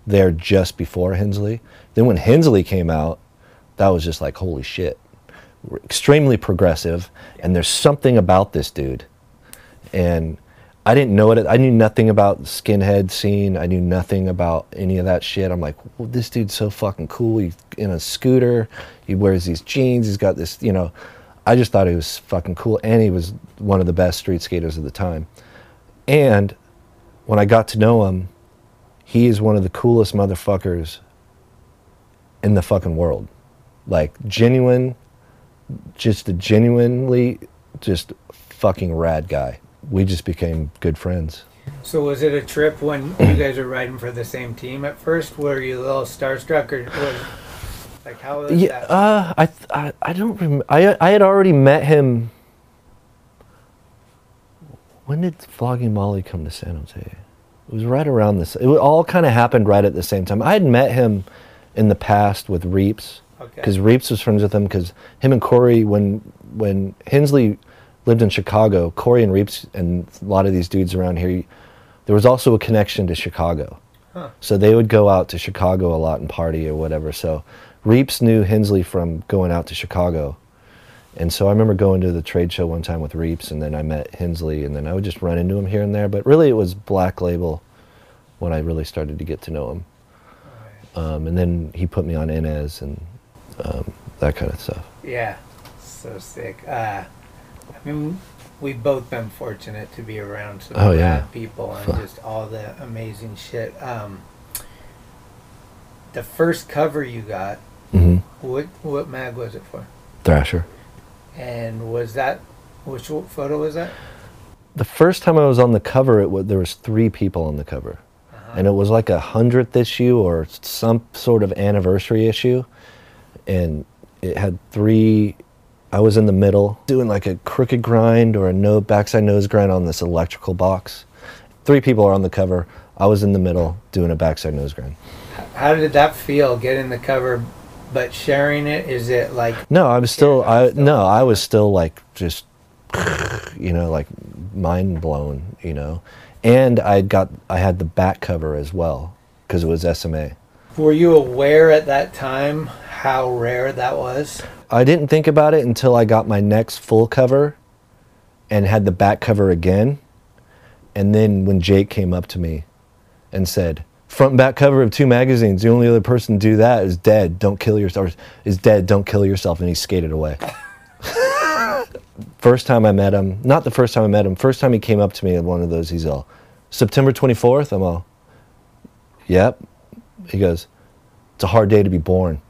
there just before Hensley. Then when Hensley came out, that was just like holy shit. We're extremely progressive, and there's something about this dude. And I didn't know it. I knew nothing about the skinhead scene. I knew nothing about any of that shit. I'm like, well, this dude's so fucking cool. He's in a scooter. He wears these jeans. He's got this, you know. I just thought he was fucking cool, and he was one of the best street skaters of the time. And when I got to know him, he is one of the coolest motherfuckers in the fucking world. Like genuine, just a genuinely, just fucking rad guy. We just became good friends. So was it a trip when you guys were riding for the same team at first? Were you a little starstruck, or was like how was Yeah, that? uh, I, I, I don't remember. I, I had already met him. When did Flogging Molly come to San Jose? It was right around this. It all kind of happened right at the same time. I had met him in the past with Reeps, Okay. because Reeps was friends with him. Because him and Corey, when when Hensley lived in Chicago, Corey and Reeps and a lot of these dudes around here, there was also a connection to Chicago. Huh. So they would go out to Chicago a lot and party or whatever. So Reeps knew Hensley from going out to Chicago. And so I remember going to the trade show one time with Reeps, and then I met Hensley, and then I would just run into him here and there. But really, it was Black Label when I really started to get to know him. Um, and then he put me on Inez and um, that kind of stuff. Yeah, so sick. Uh, I mean, we've both been fortunate to be around some Oh, yeah. people and Fuck. just all the amazing shit. Um, the first cover you got, hmm what what mag was it for? Thrasher. And was that which photo was that? The first time I was on the cover, it was, there was three people on the cover, and it was like a hundredth issue or some sort of anniversary issue, and it had three. I was in the middle doing like a crooked grind or a no backside nose grind on this electrical box. Three people are on the cover. I was in the middle doing a backside nose grind. How did that feel getting the cover, but sharing it? Is it like No, I was still. I no, I was still like just, you know, like mind blown. You know, and I got I had the back cover as well because it was SMA. Were you aware at that time how rare that was? I didn't think about it until I got my next full cover, and had the back cover again, and then when Jake came up to me, and said. Front and back cover of two magazines. The only other person to do that is dead. Don't kill yourself. Is dead. Don't kill yourself. And he skated away. first time I met him, not the first time I met him, first time he came up to me at one of those, he's all, September 24th? I'm all, yep. He goes, it's a hard day to be born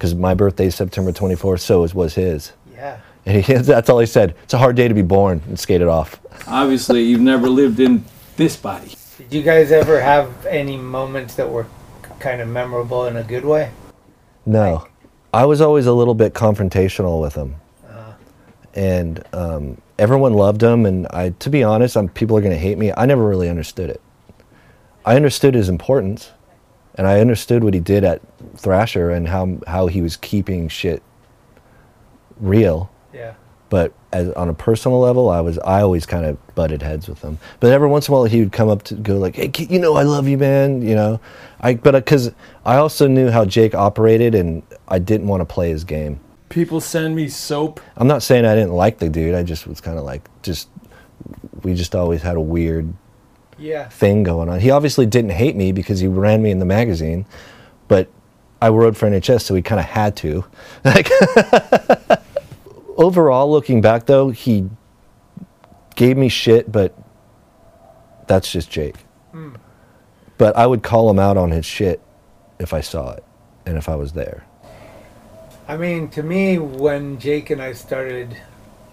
because my birthday is September 24th, so it was his. Yeah. And he, that's all he said. It's a hard day to be born and skated off. Obviously, you've never lived in this body. Did you guys ever have any moments that were kind of memorable in a good way? No. I was always a little bit confrontational with him. And um, everyone loved him. And I, to be honest, i people are going to hate me. I never really understood it. I understood his importance. And I understood what he did at Thrasher and how, how he was keeping shit real. Yeah. But as, on a personal level, I was I always kind of butted heads with him. But every once in a while, he would come up to go like, "Hey, you know, I love you, man." You know, I but uh, because I also knew how Jake operated, and I didn't want to play his game. People send me soap. I'm not saying I didn't like the dude. I just was kind of like just we just always had a weird Yeah. thing going on. He obviously didn't hate me because he ran me in the magazine, but I wrote for NHS, so he kind of had to. Like overall, looking back though, he gave me shit, but that's just Jake. Hmm. But I would call him out on his shit if I saw it and if I was there. I mean, to me, when Jake and I started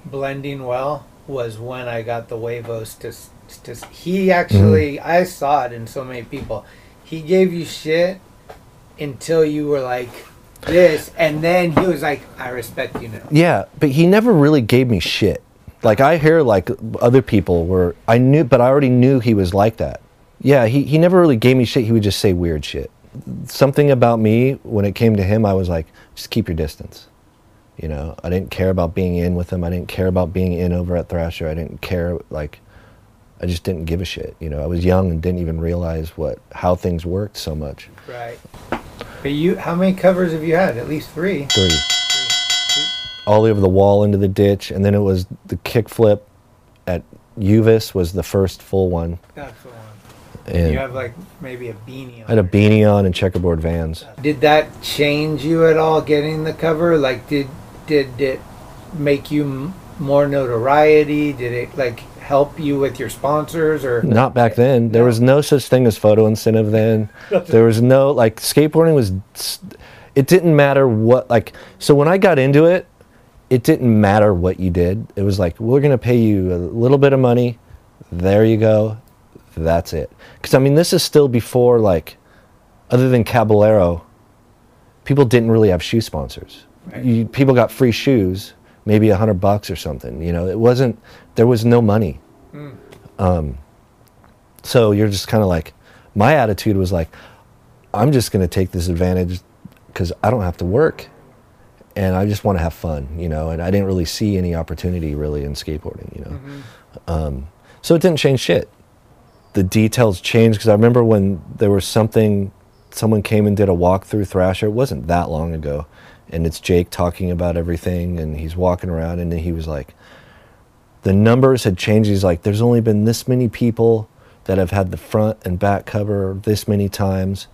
blending well, was when I got the Wavos to. S- he actually, mm-hmm. I saw it in so many people. He gave you shit until you were like this, and then he was like, "I respect you now." Yeah, but he never really gave me shit. Like I hear like other people were I knew but I already knew he was like that. Yeah, he, he never really gave me shit, he would just say weird shit. Something about me when it came to him I was like, just keep your distance. You know, I didn't care about being in with him. I didn't care about being in over at Thrasher. I didn't care like I just didn't give a shit. You know, I was young and didn't even realize what how things worked so much. Right. But you, how many covers have you had? At least three. Three. all over the wall into the ditch, and then it was the kickflip at Uvis was the first full one. That's the one. And you have like maybe a beanie I on. had a beanie on and checkerboard vans. Did that change you at all getting the cover? Like, did did it make you m- more notoriety? Did it like help you with your sponsors or? Not back then. There was no such thing as photo incentive then. there was no like skateboarding was. It didn't matter what like. So when I got into it, it didn't matter what you did. It was like we're gonna pay you a little bit of money. There you go. That's it. Because I mean, this is still before like, other than Caballero, people didn't really have shoe sponsors. You, people got free shoes, maybe a hundred bucks or something. You know, it wasn't. There was no money. Um, so you're just kind of like, my attitude was like, I'm just going to take this advantage because I don't have to work, and I just want to have fun, you know. And I didn't really see any opportunity really in skateboarding, you know. Um, so it didn't change shit. The details changed because I remember when there was something someone came and did a walkthrough Thrasher. It wasn't that long ago, and it's Jake talking about everything, and he's walking around, and then he was like, the numbers had changed. He's like, there's only been this many people that have had the front and back cover this many times.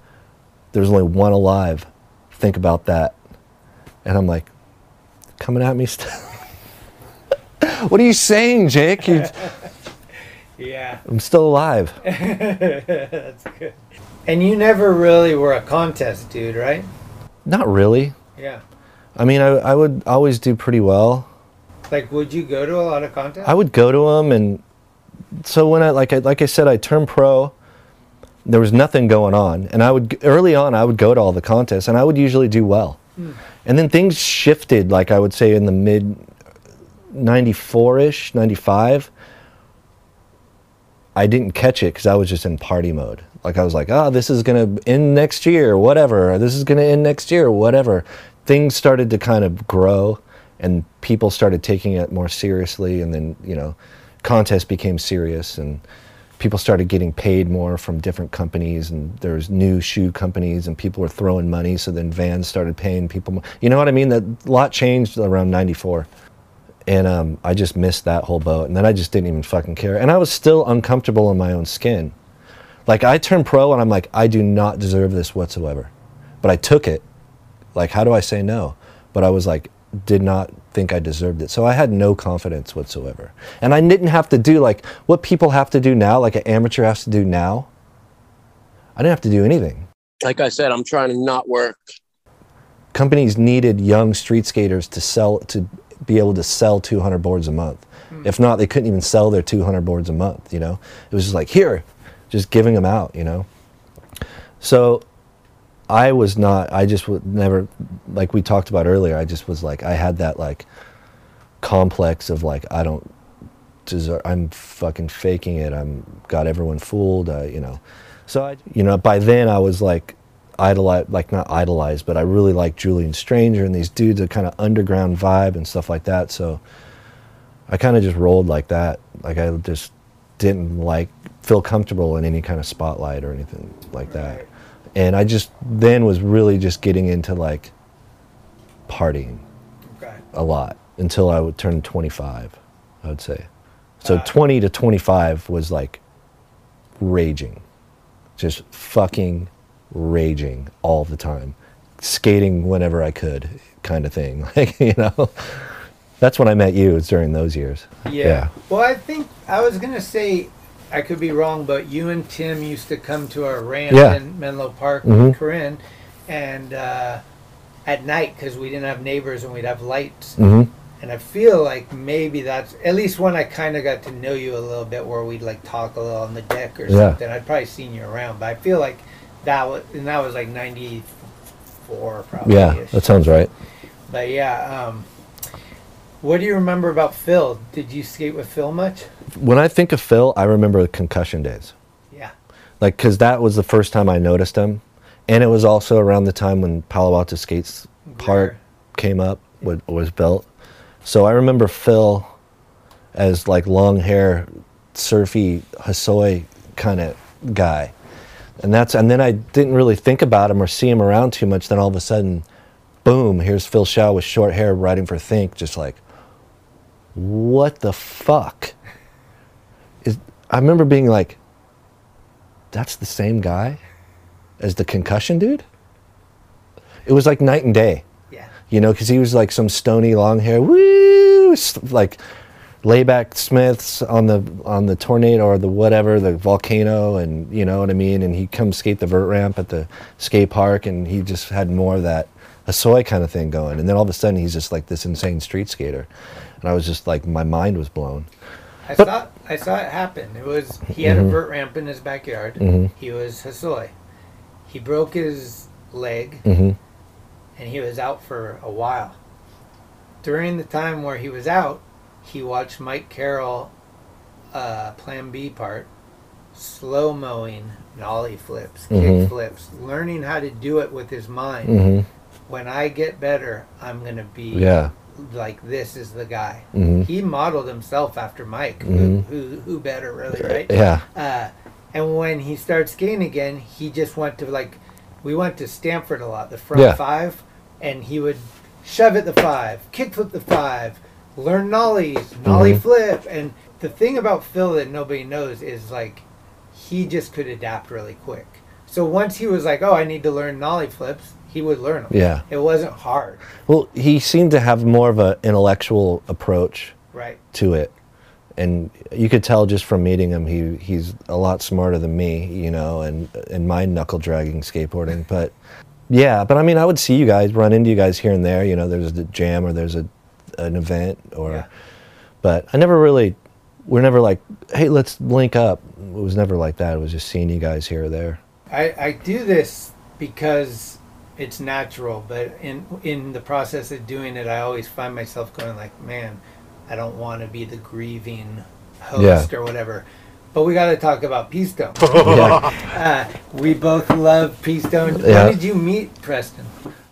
There's only one alive. Think about that. And I'm like, coming at me still. what are you saying, Jake? You, Yeah. I'm still alive. That's good. And you never really were a contest dude, right? Not really. Yeah. I mean, I, I would always do pretty well. Like, would you go to a lot of contests? I would go to them, and so when I like I like I said, I turned pro. There was nothing going on, and I would early on I would go to all the contests, and I would usually do well. Hmm. And then things shifted, like I would say in the mid '94 ish, '95. I didn't catch it because I was just in party mode. Like I was like, oh, this is gonna end next year, whatever. This is gonna end next year, whatever. Things started to kind of grow, and people started taking it more seriously. And then you know, contests became serious, and people started getting paid more from different companies. And there's new shoe companies, and people were throwing money. So then Vans started paying people. More. You know what I mean? That a lot changed around '94 and um, I just missed that whole boat. And then I just didn't even fucking care. And I was still uncomfortable in my own skin. Like I turned pro, and I'm like, I do not deserve this whatsoever. But I took it. Like, how do I say no? But I was like, did not think I deserved it. So I had no confidence whatsoever. And I didn't have to do like what people have to do now, like an amateur has to do now. I didn't have to do anything. Like I said, I'm trying to not work. companies needed young street skaters to sell to be able to sell 200 boards a month. Hmm. If not, they couldn't even sell their 200 boards a month. You know, it was just like here, just giving them out. You know, so I was not. I just would never, like we talked about earlier. I just was like I had that like complex of like I don't deserve. I'm fucking faking it. I'm got everyone fooled. You know, so I, you know, by then I was like idolize, like not idolized, but I really liked Julian Stranger and these dudes, a kind of underground vibe and stuff like that. So I kind of just rolled like that. Like I just didn't like feel comfortable in any kind of spotlight or anything like that. And I just then was really just getting into like partying Okay. a lot until I would turn 25, I would say. So 20 to 25 was like raging, just fucking raging all the time, skating whenever I could, kind of thing. Like, you know, that's when I met you, it's during those years. Yeah. Well, I think I was gonna say I could be wrong, but you and Tim used to come to our ramp Yeah. in Menlo Park Mhm. with Corinne, and uh, at night because we didn't have neighbors and we'd have lights. Mhm. And I feel like maybe that's at least when I kind of got to know you a little bit, where we'd like talk a little on the deck or Yeah. something. I'd probably seen you around, but I feel like that was and that was like '94 probably. Yeah, that sounds right. But yeah, um, what do you remember about Phil? Did you skate with Phil much? When I think of Phil, I remember the concussion days. Yeah. Like, because that was the first time I noticed him. And it was also around the time when Palo Alto Skates Park came up, wa- was built. So I remember Phil as like long hair, surfy, Hosoi kind of guy. And that's and then I didn't really think about him or see him around too much. Then all of a sudden, boom, here's Phil Shao with short hair writing for Think, just like, what the fuck? Is I remember being like, that's the same guy as the concussion dude? It was like night and day. Yeah. You know, because he was like some stony long hair, woo, like layback Smiths on the on the tornado or the whatever, the volcano, and you know what I mean. And he come skate the vert ramp at the skate park, and he just had more of that Hosoi kind of thing going. And then all of a sudden, he's just like this insane street skater, and I was just like, my mind was blown. I saw I saw it happen. It was he had Mhm. a vert ramp in his backyard. Mhm. He was Hosoi. He broke his leg hmm and he was out for a while. During the time where he was out, he watched Mike Carroll uh, Plan B part, slow mowing, nollie flips, kick Mhm. flips, learning how to do it with his mind. Mhm. When I get better, I'm gonna be Yeah. Like this is the guy. Mhm. He modeled himself after Mike. Mhm. Who, who who better really, right? Yeah. Uh, and when he started skating again, he just went to like we went to Stanford a lot, the front Yeah. five, and he would shove at the five, kickflip the five, learn nollies, nollie Mhm. flip. And the thing about Phil that nobody knows is like he just could adapt really quick. So once he was like, oh, I need to learn nollie flips, he would learn them. Yeah. It wasn't hard. Well, he seemed to have more of an intellectual approach Right. to it, and you could tell just from meeting him, he he's a lot smarter than me, you know, and and my knuckle dragging skateboarding. But yeah, but I mean, I would see you guys run into you guys here and there. You know, there's a jam or there's a an event or, but I never really. We're never like, hey, let's link up. It was never like that. It was just seeing you guys here or there. I, I do this because it's natural, but in in the process of doing it, I always find myself going like, man, I don't want to be the grieving host Yeah. or whatever. But we got to talk about Peastone. Yeah. uh, we both love Peastone. Yeah. When did you meet Preston?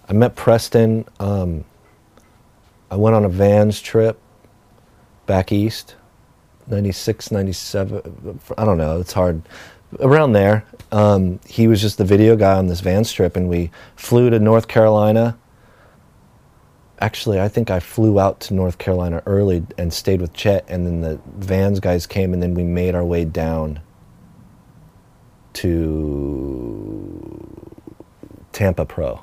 I met Preston. Um, I went on a Vans trip back east, 96, 97. I don't know. It's hard. Around there. Um, he was just the video guy on this van trip, and we flew to North Carolina. Actually, I think I flew out to North Carolina early and stayed with Chet, and then the Vans guys came, and then we made our way down to Tampa Pro.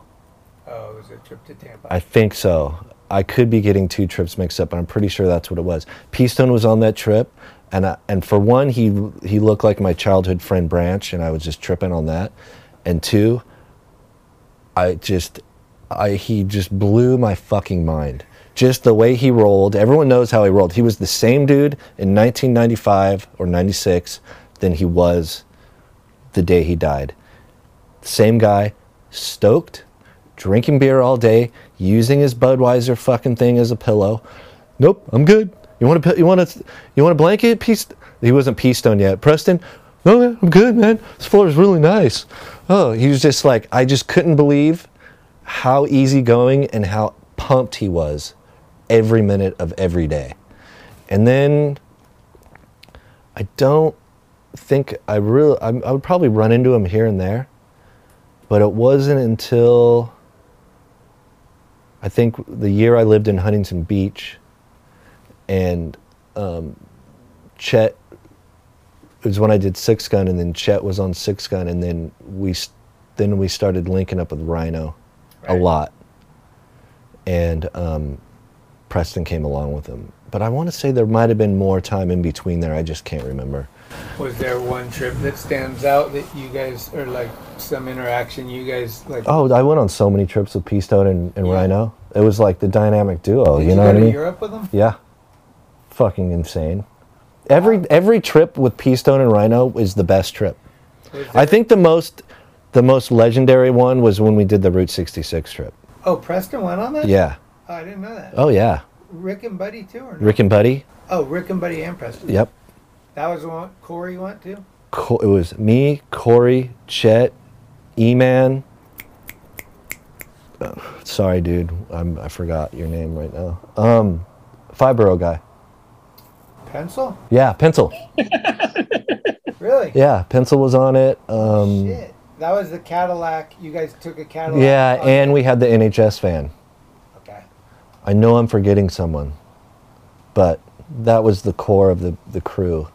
Oh, it was a trip to Tampa. I think so. I could be getting two trips mixed up, but I'm pretty sure that's what it was. Peastone was on that trip, and I, and for one, he he looked like my childhood friend Branch, and I was just tripping on that. And two, I just, I he just blew my fucking mind. Just the way he rolled. Everyone knows how he rolled. He was the same dude in 1995 or 96 than he was the day he died. Same guy, stoked, drinking beer all day, using his Budweiser fucking thing as a pillow. Nope, I'm good. You want pi- you want a you want a blanket? Peace. He wasn't Peastone yet. Preston. No, man, I'm good, man. This floor is really nice. Oh, he was just like I just couldn't believe how easygoing and how pumped he was every minute of every day. And then I don't think I really I, I would probably run into him here and there, but it wasn't until I think the year I lived in Huntington Beach, and um, Chet it was when I did six gun, and then Chet was on six gun, and then we then we started linking up with Rhino a lot, and um, Preston came along with him. But I want to say there might have been more time in between there. I just can't remember. Was there one trip that stands out that you guys, or like some interaction you guys like? Oh, I went on so many trips with Peastone and, and Rhino. It was like the dynamic duo. Did you know what I mean? Europe with them? Yeah. Fucking insane. Every every trip with Peastone and Rhino is the best trip. I think the most the most legendary one was when we did the Route 66 trip. Oh, Preston went on that. Yeah. Oh, I didn't know that. Oh yeah. Rick and Buddy too, or no? Rick and Buddy. Oh, Rick and Buddy and Preston. Yep. That was the one Corey went to. Co- it was me, Corey, Chet, E-Man. Uh, sorry, dude. I'm, I forgot your name right now. Um, Fibro guy. Pencil? Yeah, Pencil. Really? Yeah, Pencil was on it. Um, Shit. That was the Cadillac. You guys took a Cadillac. yeah, and we had the NHS van. Okay. I know I'm forgetting someone, but that was the core of the, the crew.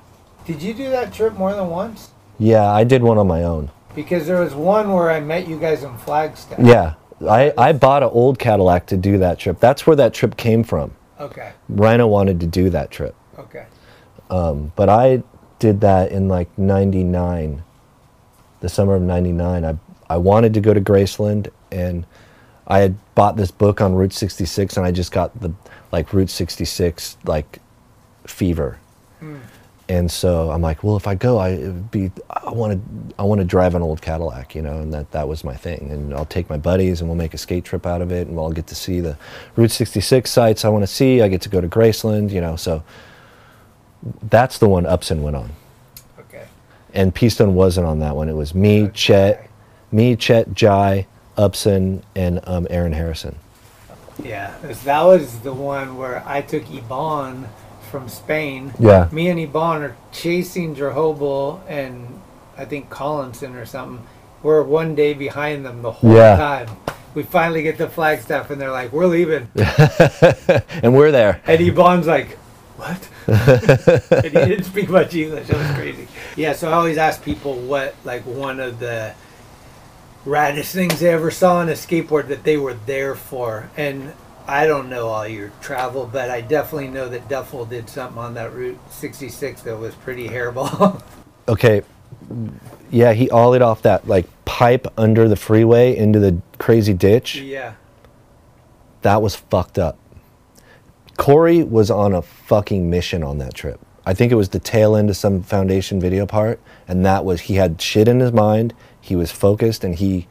Did you do that trip more than once? Yeah, I did one on my own. Because there was one where I met you guys in Flagstaff. Yeah, I, I bought an old Cadillac to do that trip. That's where that trip came from. Okay. Rhino wanted to do that trip. Okay. Um, but I did that in like 99, the summer of 99. I, I wanted to go to Graceland and I had bought this book on Route 66 and I just got the like Route 66 like fever. And so I'm like, well, if I go, I be I want to I want to drive an old Cadillac, you know, and that that was my thing. And I'll take my buddies and we'll make a skate trip out of it, and we'll get to see the Route 66 sites I want to see. I get to go to Graceland, you know. So that's the one Upson went on. Okay. And Peastone wasn't on that one. It was me, Chet, me, Chet, Jai, Upson, and um, Aaron Harrison. Yeah, that was the one where I took Iban from Spain. Yeah. Me and Iban are chasing Jerhobel and I think Collinson or something, we're one day behind them the whole Yeah. time. We finally get to Flagstaff, and they're like, "We're leaving," and we're there. and Ebon's like, "What?" And he didn't speak much English. It was crazy. Yeah, so I always ask people what like one of the raddest things they ever saw on a skateboard that they were there for, and I don't know all your travel, but I definitely know that Duffel did something on that Route 66 that was pretty hairball. Okay, yeah, he ollied off that like pipe under the freeway into the crazy ditch. yeah. That was fucked up. Corey was on a fucking mission on that trip. I think it was the tail end of some foundation video part, and that was he had shit in his mind. He was focused, and he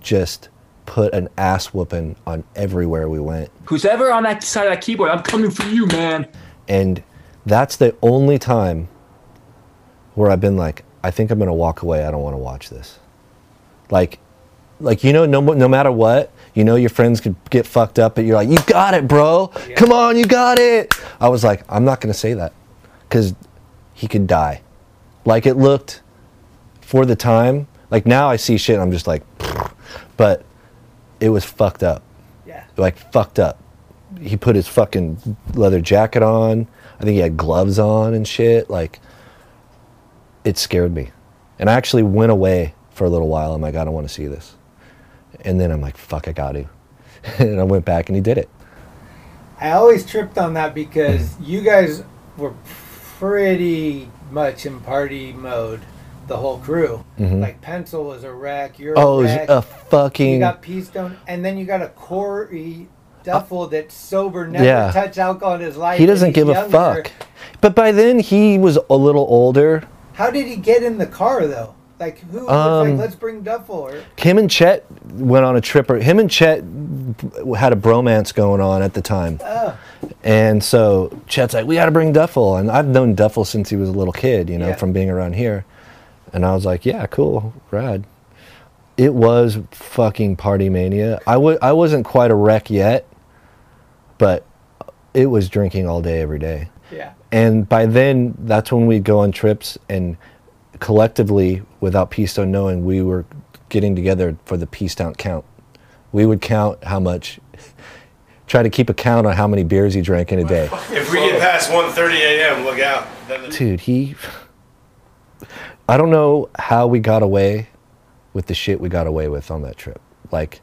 just put an ass whooping on everywhere we went. Who's ever on that side of that keyboard, I'm coming for you, man. And that's the only time where I've been like, I think I'm gonna walk away. I don't want to watch this. Like, like you know, no no matter what, you know, your friends could get fucked up, but you're like, you got it, bro. Come on, you got it. I was like, I'm not gonna say that, because he could die. Like it looked for the time. Like now I see shit, and I'm just like, but it was fucked up. Yeah. Like fucked up. He put his fucking leather jacket on. I think he had gloves on and shit. Like it scared me. And I actually went away for a little while. I'm like, I don't want to see this. And then I'm like, fuck, I got to. and I went back and he did it. I always tripped on that because you guys were pretty much in party mode, the whole crew. Mhm. Like Pencil was a wreck. You're Oh, a wreck. a fucking- You got Peastone, and then you got a Corey Duffel that's sober, never Yeah. touched alcohol in his life. He doesn't give a fuck. But by then he was a little older. How did he get in the car though? Like who was Um, like, let's bring Duffel? Or Him and Chet went on a trip. Or him and Chet had a bromance going on at the time. oh, And so Chet's like, we got to bring Duffel. And I've known Duffel since he was a little kid, you know, Yeah. from being around here. And I was like, yeah, cool, rad. It was fucking party mania. I w- I wasn't quite a wreck yet, but it was drinking all day, every day. yeah. And by then, that's when we'd go on trips and collectively, without Peastone knowing, we were getting together for the Peastone count. We would count how much, try to keep a count on how many beers he drank in a day. If we get past 1:30 a.m., look out. Dude, he. I don't know how we got away with the shit we got away with on that trip. Like,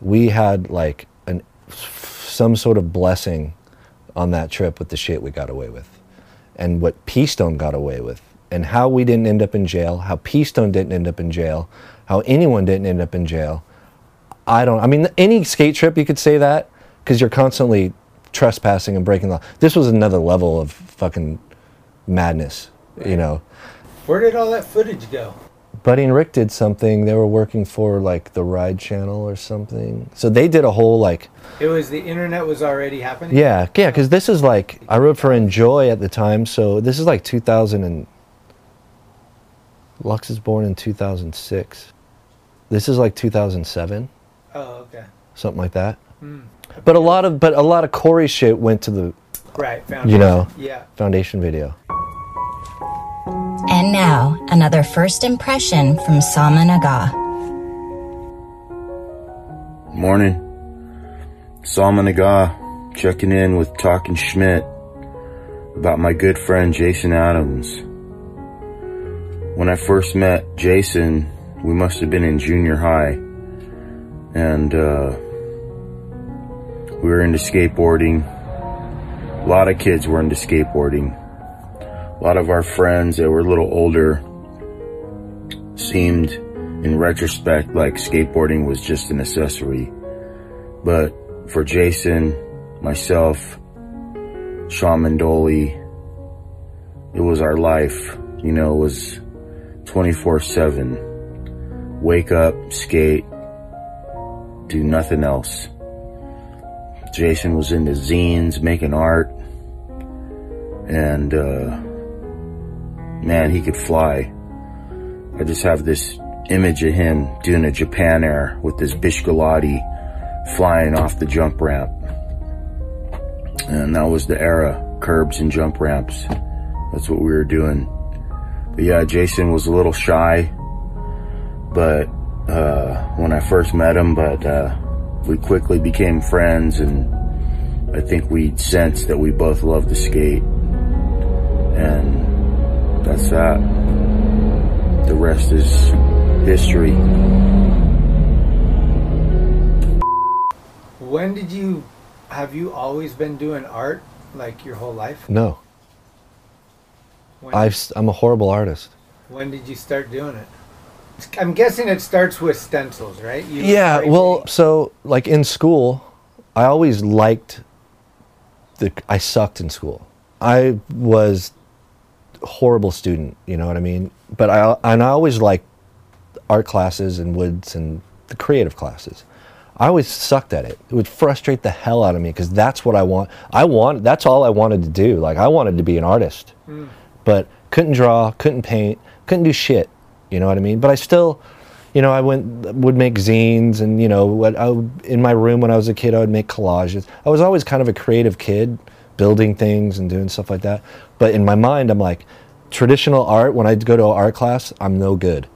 we had like an some sort of blessing on that trip with the shit we got away with, and what Peastone got away with, and how we didn't end up in jail, how Peastone didn't end up in jail, how anyone didn't end up in jail. I don't. I mean, any skate trip you could say that because you're constantly trespassing and breaking the law. This was another level of fucking madness, you know. Where did all that footage go? Buddy and Rick did something. They were working for like the Ride Channel or something. So they did a whole like, It was the internet was already happening. yeah, yeah. Because this is like I rode for Enjoi at the time, so this is like 2000 and Lux is born in 2006. This is like 2007, Oh, okay. something like that. Hmm. But a lot of but a lot of Corey shit went to the Right. you know Yeah. foundation video. And now, another first impression from Sama Naga. Morning. Salman Naga checking in with Talking Schmidt about my good friend Jason Adams. When I first met Jason, we must have been in junior high. And uh, we were into skateboarding. A lot of kids were into skateboarding. A lot of our friends that were a little older seemed, in retrospect, like skateboarding was just an accessory. But for Jason, myself, Sean Mandoli, it was our life. You know, it was 24 7. Wake up, skate, do nothing else. Jason was into zines, making art, and, uh, man, he could fly. I just have this image of him doing a Japan Air with this Bishkalati flying off the jump ramp. And that was the era, curbs and jump ramps. That's what we were doing. But yeah, Jason was a little shy, but uh, when I first met him, but uh, we quickly became friends, and I think we sensed that we both loved to skate, and that's that. The rest is history. When did you have you always been doing art like your whole life? No, When, I've, I'm a horrible artist. when did you start doing it? I'm guessing it starts with stencils, right? You Yeah, well, so like in school, I always liked the. I sucked in school. I was a horrible student. You know what I mean? But I and I always liked art classes and woods and the creative classes. I always sucked at it. It would frustrate the hell out of me because that's what I want. I want. That's all I wanted to do. Like I wanted to be an artist, Mm. But couldn't draw, couldn't paint, couldn't do shit. You know what I mean? But I still, you know, I went would make zines and you know what I in my room when I was a kid I would make collages. I was always kind of a creative kid, building things and doing stuff like that. But in my mind, I'm like, traditional art. When I go to art class, I'm no good.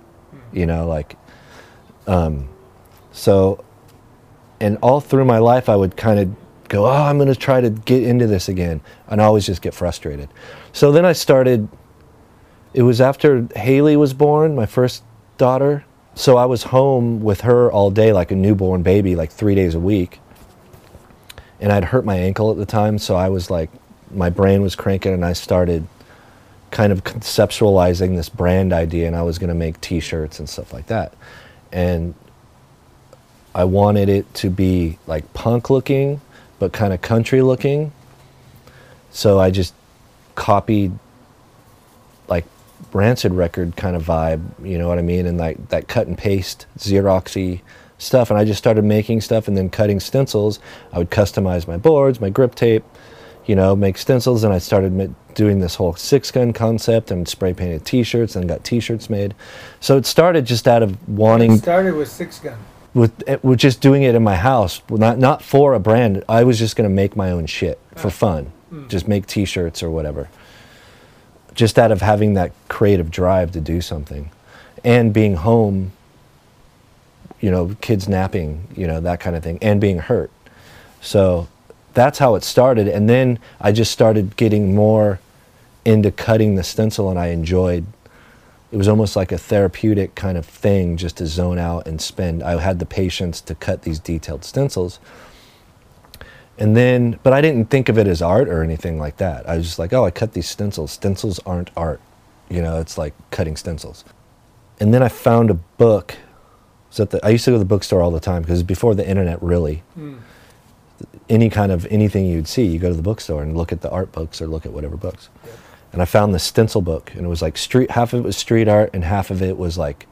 You know, like, um, so, and all through my life, I would kind of go, oh, I'm going to try to get into this again, and I always just get frustrated. So then I started it was after Haley was born, my first daughter. So I was home with her all day, like a newborn baby, like three days a week. And I'd hurt my ankle at the time, so I was like, my brain was cranking, and I started kind of conceptualizing this brand idea, and I was going to make t shirts and stuff like that. And I wanted it to be like punk looking, but kind of country looking. So I just copied like rancid record kind of vibe, you know what I mean? And like that cut and paste Xeroxy stuff. And I just started making stuff and then cutting stencils. I would customize my boards, my grip tape, you know, make stencils. And I started doing this whole six gun concept and spray painted t shirts and got t shirts made. So it started just out of wanting It started with six gun. with eh, with just doing it in my house, not not for a brand. I was just gonna make my own shit for fun, Mm. just make T-shirts or whatever. Just out of having that creative drive to do something, and being home. You know, kids napping, you know that kind of thing, and being hurt. So that's how it started, and then I just started getting more into cutting the stencil, and I enjoyed it was almost like a therapeutic kind of thing just to zone out and spend. I had the patience to cut these detailed stencils. And then, but I didn't think of it as art or anything like that. I was just like, oh, I cut these stencils. Stencils aren't art. You know, it's like cutting stencils. And then I found a book. So the, I used to go to the bookstore all the time because before the internet, really, Mm. any kind of anything you'd see, you go to the bookstore and look at the art books or look at whatever books. And I found the stencil book, and it was like street. Half of it was street art, and half of it was like,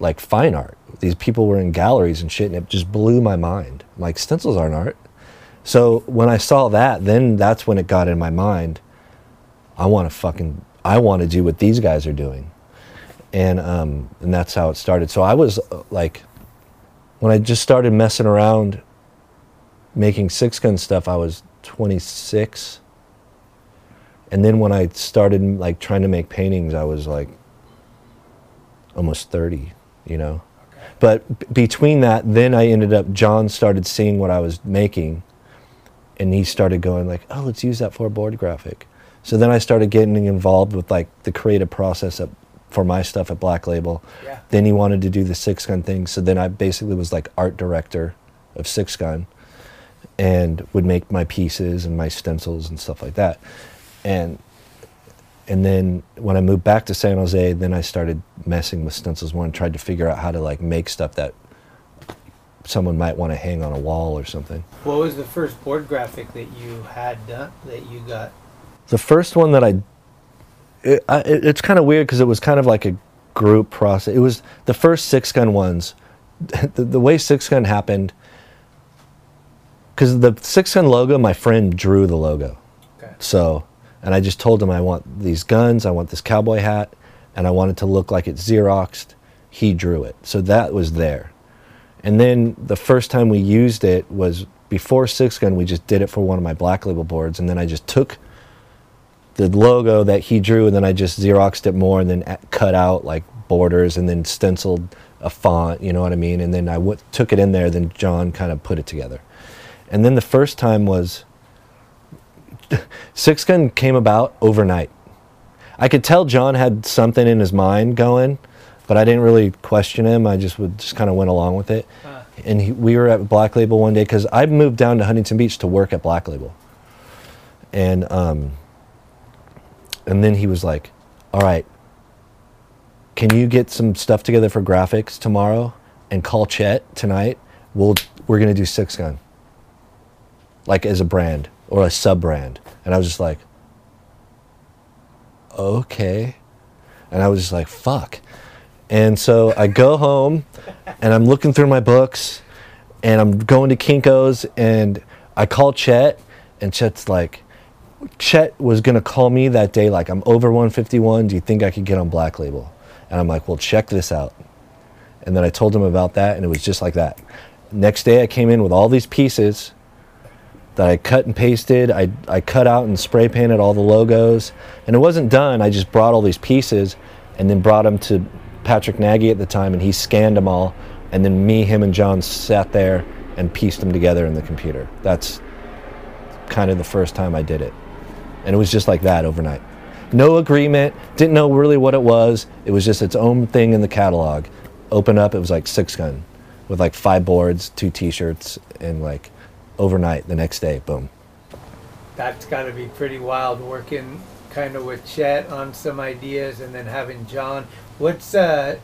like fine art. These people were in galleries and shit, and it just blew my mind. I'm like stencils aren't art. So when I saw that, then that's when it got in my mind. I want to fucking, I want to do what these guys are doing, and um, and that's how it started. So I was uh, like, when I just started messing around, making six gun stuff, I was 26 and then when I started like trying to make paintings, I was like almost 30, you know. But b- between that, then I ended up, John started seeing what I was making and he started going like, oh, let's use that for a board graphic. So then I started getting involved with like the creative process at, for my stuff at Black Label. Yeah. Then he wanted to do the Six Gun thing. So then I basically was like art director of Six Gun and would make my pieces and my stencils and stuff like that. And and then when I moved back to San Jose, then I started messing with stencils more and tried to figure out how to like make stuff that someone might want to hang on a wall or something. What was the first board graphic that you had done that you got? The first one that I, it, I it, it's kind of weird because it was kind of like a group process. It was the first six gun ones. The, the way six gun happened, because the six gun logo, my friend drew the logo. Okay. So, and I just told him I want these guns, I want this cowboy hat, and I want it to look like it's Xeroxed. He drew it. So that was there. And then the first time we used it was before Six Gun, we just did it for one of my black label boards. And then I just took the logo that he drew and then I just Xeroxed it more and then cut out like borders and then stenciled a font, you know what I mean? And then I w- took it in there, then John kind of put it together. And then the first time was Six Gun came about overnight. I could tell John had something in his mind going, but I didn't really question him. I just would just kind of went along with it. And he, we were at Black Label one day because I moved down to Huntington Beach to work at Black Label. And um, and then he was like, "All right, can you get some stuff together for graphics tomorrow and call Chet tonight? We'll we're gonna do Six Gun, like as a brand or a sub brand." And I was just like, "Okay," and I was just like, "Fuck." And so I go home and I'm looking through my books and I'm going to Kinko's and I call Chet and Chet's like, Chet was gonna call me that day like I'm over 151. Do you think I could get on Black Label? And I'm like, well, check this out. And then I told him about that, and it was just like that. Next day, I came in with all these pieces that I cut and pasted. I, I cut out and spray painted all the logos, and it wasn't done. I just brought all these pieces, and then brought them to Patrick Nagy at the time, and he scanned them all. And then me, him, and John sat there and pieced them together in the computer. That's kind of the first time I did it. And it was just like that overnight. No agreement, didn't know really what it was. It was just its own thing in the catalog. Open up, it was like six gun with like five boards, two t shirts, and like overnight the next day, boom. That's got to be pretty wild working kind of with Chet on some ideas and then having John. What's uh,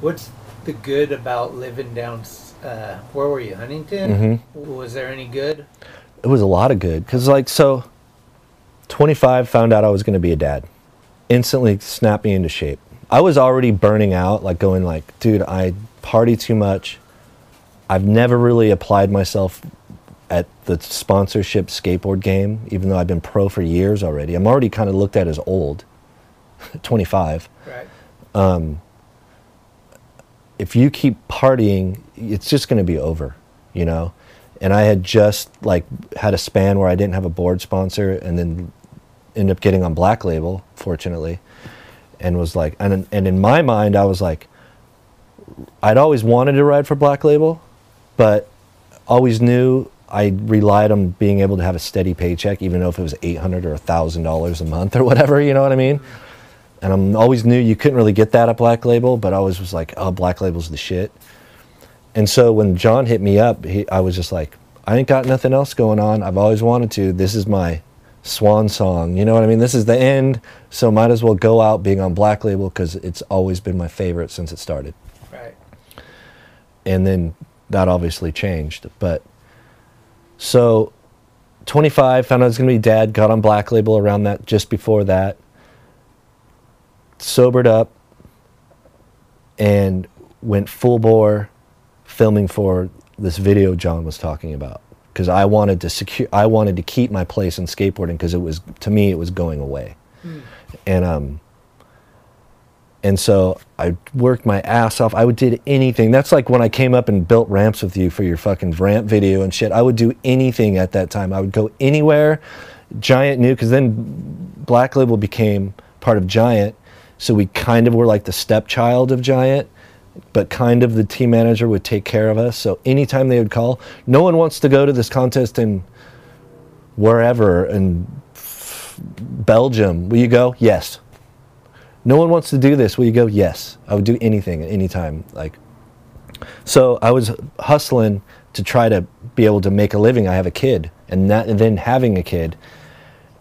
what's the good about living down? Uh, where were you, Huntington? Was there any good? It was a lot of good because, like, so 25 found out I was going to be a dad. Instantly snapped me into shape. I was already burning out, like, going, like, dude, I party too much. I've never really applied myself at the sponsorship skateboard game, even though I've been pro for years already. I'm already kind of looked at as old, 25. Um, if you keep partying, it's just going to be over, you know? And I had just like had a span where I didn't have a board sponsor and then ended up getting on Black Label, fortunately. And was like, and, and in my mind, I was like, I'd always wanted to ride for Black Label, but always knew I relied on being able to have a steady paycheck, even though if it was eight hundred or thousand dollars a month or whatever. You know what I mean? And I'm always knew you couldn't really get that at Black Label, but I always was like, oh, Black Label's the shit. And so when John hit me up, he, I was just like, I ain't got nothing else going on. I've always wanted to. This is my swan song. You know what I mean? This is the end, so might as well go out being on Black Label because it's always been my favorite since it started. Right. And then that obviously changed. But so 25, found out I was going to be dad, got on Black Label around that, just before that. Sobered up and went full bore filming for this video John was talking about because I wanted to secure I wanted to keep my place in skateboarding because it was to me it was going away. And um and so I worked my ass off. I would did anything. That's like when I came up and built ramps with you for your fucking ramp video and shit. I would do anything at that time. I would go anywhere. Giant knew because then Black Label became part of Giant, so we kind of were like the stepchild of Giant, but kind of the team manager would take care of us. So anytime they would call, no one wants to go to this contest in wherever in Belgium. Will you go? Yes. No one wants to do this. Will you go? Yes. I would do anything at any time. Like, so I was hustling to try to be able to make a living. I have a kid, and that, and then having a kid,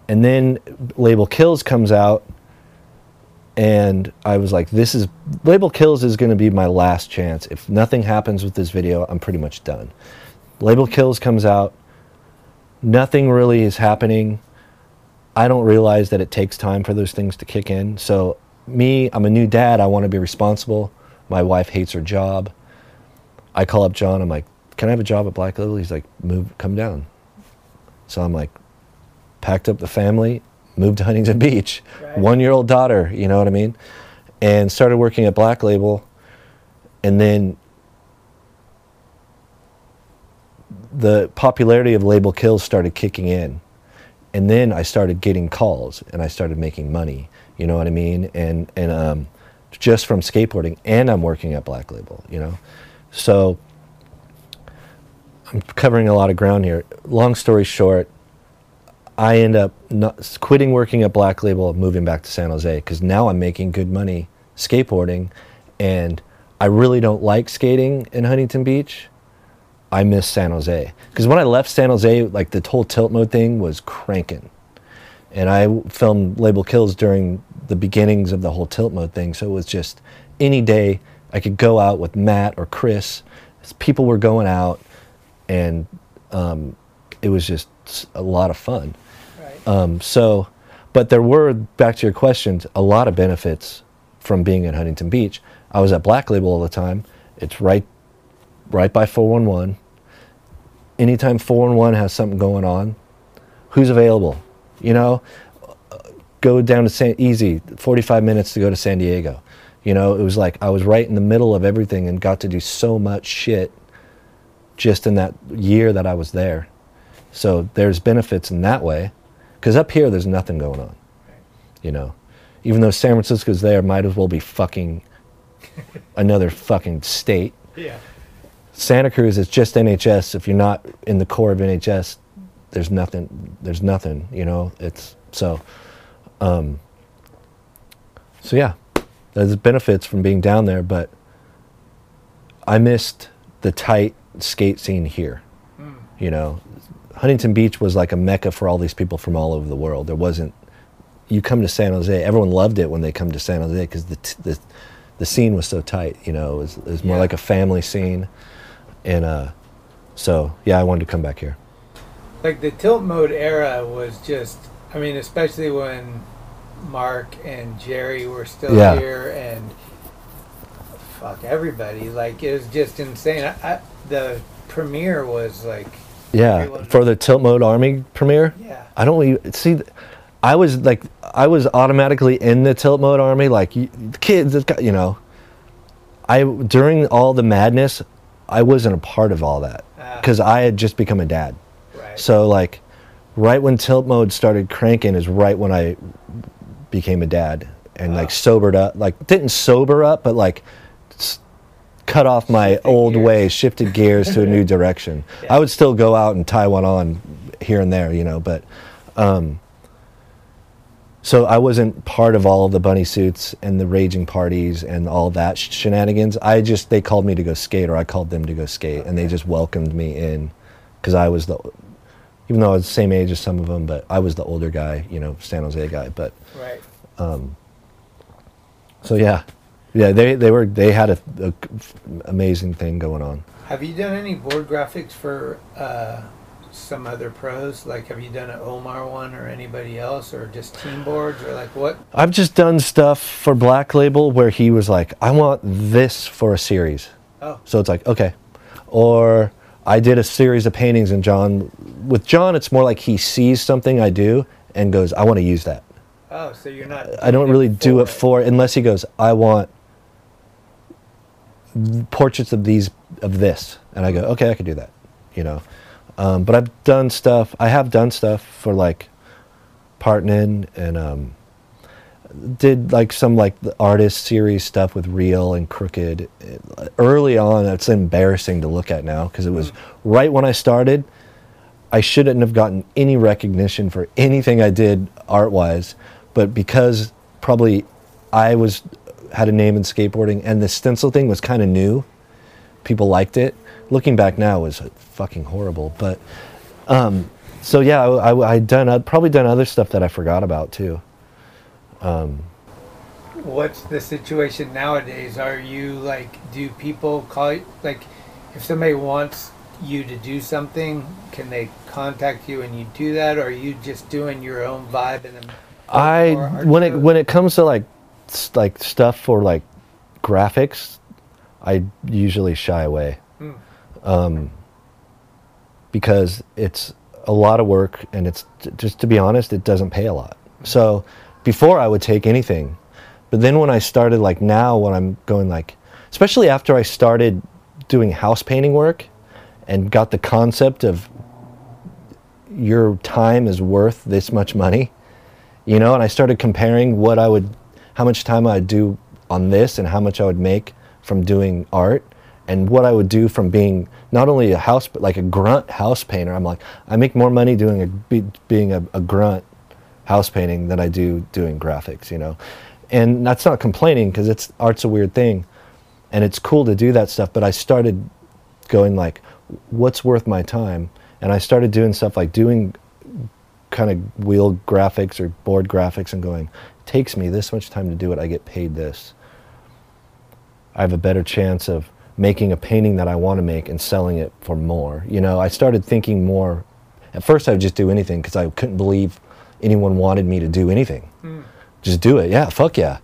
and then Label Kills comes out, and I was like, "This is Label Kills is going to be my last chance. If nothing happens with this video, I'm pretty much done." Label Kills comes out. Nothing really is happening. I don't realize that it takes time for those things to kick in. So, me, I'm a new dad. I want to be responsible. My wife hates her job. I call up John. I'm like, "Can I have a job at Black Label?" He's like, "Move, come down." So I'm like, packed up the family, moved to Huntington Beach, one-year-old daughter. You know what I mean? And started working at Black Label, and then the popularity of Label Kills started kicking in and then I started getting calls and I started making money. You know what I mean? And and um, just from skateboarding, and I'm working at Black Label. You know, so I'm covering a lot of ground here. Long story short, I end up not, quitting working at Black Label, and moving back to San Jose because now I'm making good money skateboarding, and I really don't like skating in Huntington Beach. I miss San Jose because when I left San Jose, like the whole tilt mode thing was cranking, and I filmed Label Kills during the beginnings of the whole tilt mode thing. So it was just any day I could go out with Matt or Chris. People were going out, and um, it was just a lot of fun. Um, so, but there were back to your questions, a lot of benefits from being in Huntington Beach. I was at Black Label all the time. It's right, right by 411. Anytime 411 has something going on, who's available? You know, go down to San Easy, 45 minutes to go to San Diego. You know, it was like I was right in the middle of everything and got to do so much shit just in that year that I was there. So there's benefits in that way. Because up here, there's nothing going on. You know, even though San Francisco's there, might as well be fucking another fucking state. Yeah. Santa Cruz is just NHS. If you're not in the core of NHS, there's nothing. There's nothing. You know, it's so. Um, so yeah, there's benefits from being down there, but I missed the tight skate scene here. You know, Huntington Beach was like a mecca for all these people from all over the world. There wasn't. You come to San Jose, everyone loved it when they come to San Jose because the, t- the the scene was so tight. You know, it was, it was more like a family scene, and uh, so yeah, I wanted to come back here. Like the tilt mode era was just, I mean, especially when Mark and Jerry were still Yeah. here and fuck everybody. Like it was just insane. I, I, the premiere was like, Yeah, for the Tilt Mode Army premiere. Yeah. I don't even see. I was like, I was automatically in the Tilt Mode Army. Like kids, you know. I during all the madness, I wasn't a part of all that because I had just become a dad. Right. So like, right when Tilt Mode started cranking is right when I became a dad and like sobered up. Like didn't sober up, but like cut off my old ways, shifted gears to a new direction. I would still go out and tie one on here and there, you know, but um, so I wasn't part of all of the bunny suits and the raging parties and all that sh- shenanigans. I just they called me to go skate, or I called them to go skate, and they just welcomed me in because I was the even though I was the same age as some of them, but I was the older guy, you know, San Jose guy. But Right. um, so yeah, yeah, they they were they had a, a amazing thing going on. have you done any board graphics for uh, some other pros? Like, have you done an Omar one or anybody else, or just team boards, or like what? I've just done stuff for Black Label where he was like, I want this for a series. Oh. So it's like, okay. Or I did a series of paintings and John, with John, it's more like he sees something I do and goes, I want to use that. Oh, so you're not. I don't really do it for, unless he goes, I want portraits of these, of this. And I go, okay, I could do that, you know. Um, but I've done stuff, I have done stuff for like Partnin and um, did like some like the artist series stuff with Real and Krooked. Early on, it's embarrassing to look at now because it was right when I started. I shouldn't have gotten any recognition for anything I did art wise, but because probably I was had a name in skateboarding and the stencil thing was kind of new, people liked it. Looking back now it was fucking horrible, but um, so yeah, I, I I'd done oth- probably done other stuff that I forgot about too. Um, What's the situation nowadays? Are you like, do people call you, like, if somebody wants you to do something, can they contact you and you do that, or are you just doing your own vibe and? I when it when it comes to like like stuff for like graphics, I usually shy away. Hmm. Um, because it's a lot of work and it's just to be honest, it doesn't pay a lot. So before I would take anything, but then when I started like now when I'm going like especially after I started doing house painting work and got the concept of your time is worth this much money you know and i started comparing what i would how much time i'd do on this and how much I would make from doing art and what I would do from being not only a house but like a grunt house painter. I'm like I make more money doing a be, being a, a grunt house painting than I do doing graphics, you know. And that's not complaining because it's art's a weird thing and it's cool to do that stuff, but I started going like what's worth my time? And I started doing stuff like doing kind of wheel graphics or board graphics and going, takes me this much time to do it, I get paid this. I have a better chance of making a painting that I want to make and selling it for more. You know, I started thinking more. At first, I would just do anything because I couldn't believe anyone wanted me to do anything. Mm. Just do it. Yeah, fuck yeah.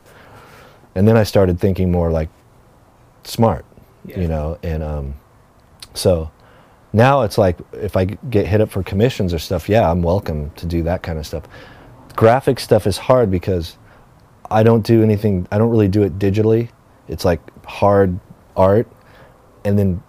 And then I started thinking more like smart, you know, and um, so now it's like if I get hit up for commissions or stuff, yeah, I'm welcome to do that kind of stuff. Graphic stuff is hard because I don't do anything, I don't really do it digitally. It's like hard art. And then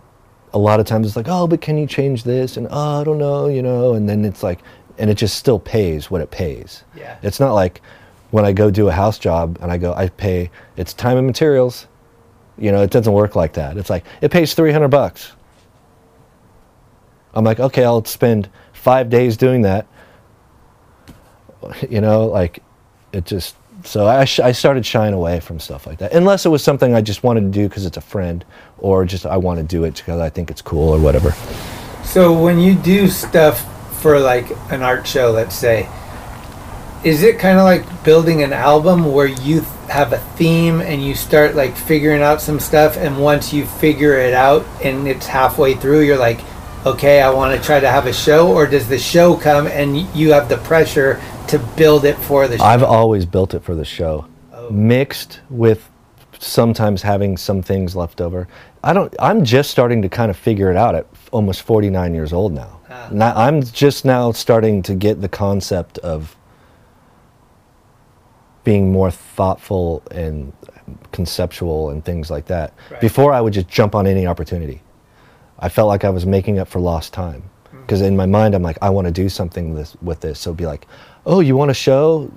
a lot of times it's like, oh, but can you change this? And oh, I don't know, you know, and then it's like, and it just still pays what it pays. Yeah. It's not like when I go do a house job and I go, I pay, it's time and materials. You know, it doesn't work like that. It's like, it pays 300 bucks. I'm like, okay, I'll spend five days doing that. You know, like it just, so I, I started shying away from stuff like that. Unless it was something I just wanted to do because it's a friend or just I want to do it because I think it's cool or whatever. So when you do stuff for like an art show, let's say, is it kind of like building an album where you th- have a theme and you start like figuring out some stuff and once you figure it out and it's halfway through you're like okay i want to try to have a show or does the show come and you have the pressure to build it for the show I've always built it for the show, oh. mixed with sometimes having some things left over. I don't. I'm just starting to kind of figure it out at almost 49 years old now. Ah. now I'm just now starting to get the concept of being more thoughtful and conceptual and things like that. Right. Before I would just jump on any opportunity. I felt like I was making up for lost time. Hmm. Because in my mind, I'm like, I want to do something this, with this. So it'd be like, oh, you want a show?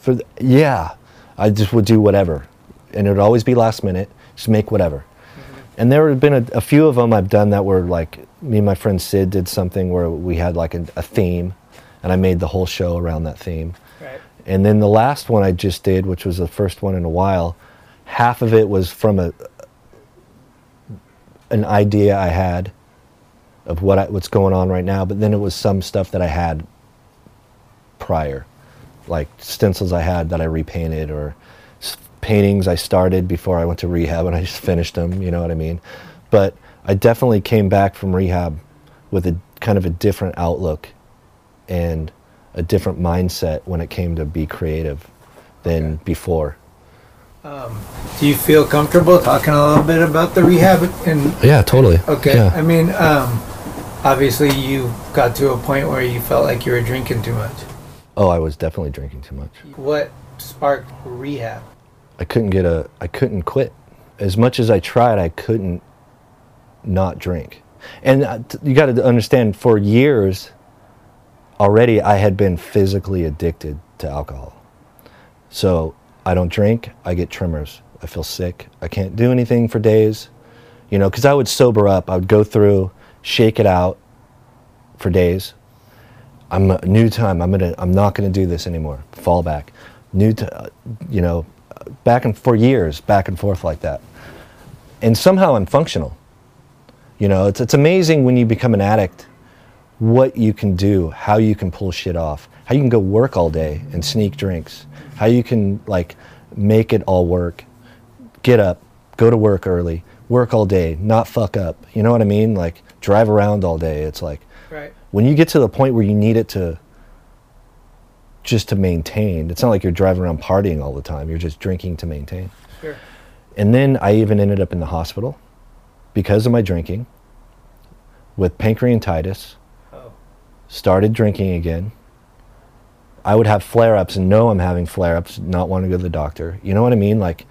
For th- yeah, I just would do whatever, and it would always be last minute. Just make whatever. Mm-hmm. And there have been a, a few of them I've done that were like me and my friend Sid did something where we had like a, a theme, and I made the whole show around that theme. Right. And then the last one I just did, which was the first one in a while, half of it was from a an idea I had of what I, what's going on right now, but then it was some stuff that I had prior, like stencils I had that I repainted or paintings I started before I went to rehab and I just finished them. You know what I mean? But I definitely came back from rehab with a kind of a different outlook and a different mindset when it came to be creative than before. Um, do you feel comfortable talking a little bit about the rehab and Yeah, totally. Okay. Yeah. I mean, um, obviously you got to a point where you felt like you were drinking too much. Oh, I was definitely drinking too much. What sparked rehab? I couldn't get a I couldn't quit. As much as I tried, I couldn't not drink. And uh, you got to understand for years already I had been physically addicted to alcohol. So, I don't drink, I get tremors. I feel sick. I can't do anything for days. You know, cuz I would sober up. I would go through, shake it out for days. I'm a new time. I'm gonna. I'm not gonna do this anymore. Fall back. New, t- uh, you know, back and for years, back and forth like that. And somehow I'm functional. You know, it's it's amazing when you become an addict, what you can do, how you can pull shit off, how you can go work all day and sneak drinks, how you can like make it all work, get up, go to work early, work all day, not fuck up. You know what I mean? Like drive around all day. It's like Right. when you get to the point where you need it to just to maintain it's not like you're driving around partying all the time you're just drinking to maintain Sure. and then i even ended up in the hospital because of my drinking with pancreatitis Oh. started drinking again i would have flare-ups and know i'm having flare-ups not want to go to the doctor you know what i mean like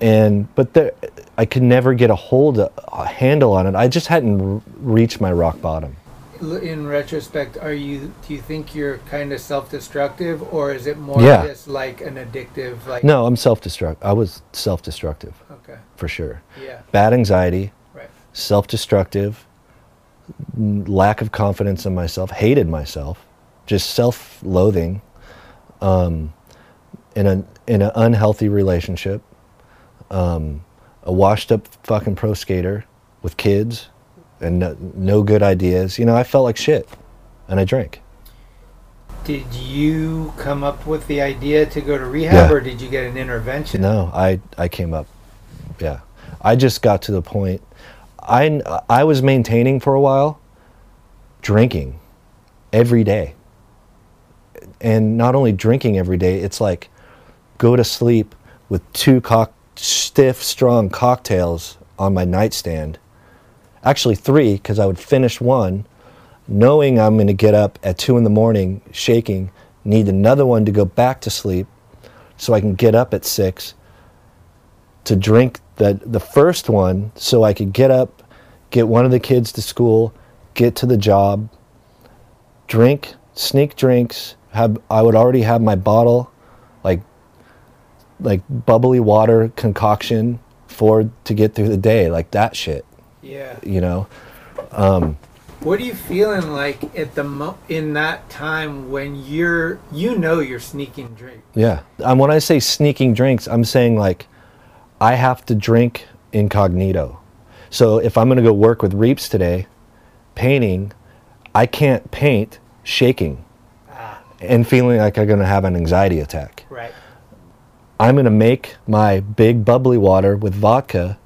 and but there i could never get a hold a handle on it i just hadn't r- reached my rock bottom in retrospect, are you? Do you think you're kind of self-destructive, or is it more Yeah. just like an addictive? Like No, I'm self-destruct. I was self-destructive. Okay. For sure. Yeah. Bad anxiety. Right. Self-destructive. Lack of confidence in myself. Hated myself. Just self-loathing. Um, in an in an unhealthy relationship. Um, a washed-up fucking pro skater with kids and no, no good ideas. You know, I felt like shit, and I drank. Did you come up with the idea to go to rehab, Yeah. or did you get an intervention? No, I I came up. Yeah, I just got to the point. I I was maintaining for a while, drinking, every day. And not only drinking every day, it's like go to sleep with two cock stiff, strong cocktails on my nightstand. Actually, three, because I would finish one, knowing I'm going to get up at two in the morning, shaking, need another one to go back to sleep, so I can get up at six to drink the the first one so I could get up, get one of the kids to school, get to the job, drink, sneak drinks, have I would already have my bottle like like bubbly water concoction for to get through the day, like that shit. Yeah. You know? Um What are you feeling like at the mo- in that time when you're you know you're sneaking drinks? Yeah. And when I say sneaking drinks, I'm saying like I have to drink incognito. So if I'm going to go work with Reeps today, painting, I can't paint shaking and feeling like I'm going to have an anxiety attack. Right. I'm going to make my big bubbly water with vodka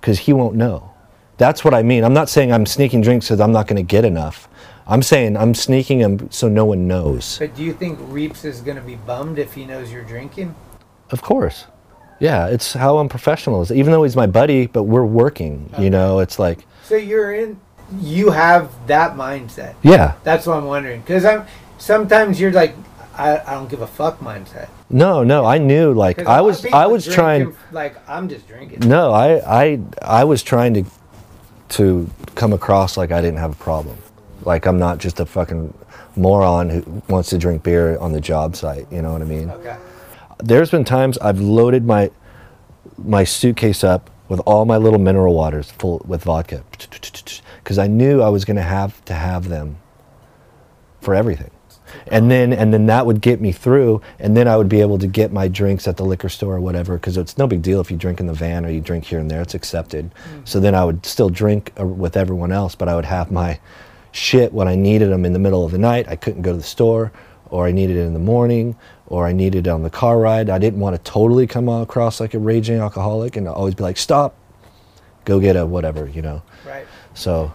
because he won't know. That's what I mean. I'm not saying I'm sneaking drinks because I'm not going to get enough. I'm saying I'm sneaking them so no one knows. But do you think Reeps is going to be bummed if he knows you're drinking? Of course. Yeah, it's how unprofessional is. Even though he's my buddy, but we're working. You know, it's like So you're in you have that mindset. Yeah. That's what I'm wondering cuz I'm sometimes you're like I, I don't give a fuck mindset. no, no. I knew like I was I was trying. and, like I'm just drinking. No, I I I was trying to to come across like I didn't have a problem. Like I'm not just a fucking moron who wants to drink beer on the job site. You know what I mean? Okay. There's been times I've loaded my my suitcase up with all my little mineral waters full with vodka because I knew I was going to have to have them for everything. And then and then that would get me through and then I would be able to get my drinks at the liquor store or whatever because it's no big deal if you drink in the van or you drink here and there it's accepted. So then I would still drink uh, with everyone else but I would have my shit when I needed them in the middle of the night. I couldn't go to the store or I needed it in the morning or I needed it on the car ride. I didn't want to totally come across like a raging alcoholic and always be like, stop, go get a whatever, you know. Right. So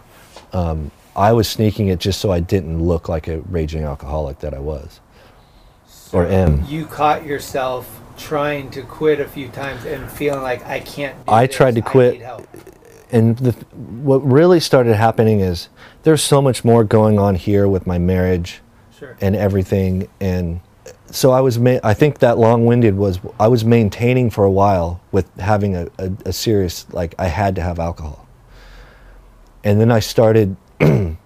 um, I was sneaking it just so I didn't look like a raging alcoholic that I was or am. You caught yourself trying to quit a few times and feeling like I can't do I this, tried to quit. And the, what really started happening is there's so much more going on here with my marriage Sure. and everything. And so I was, ma- I think that long winded was, I was maintaining for a while with having a, a, a serious, like, I had to have alcohol. And then I started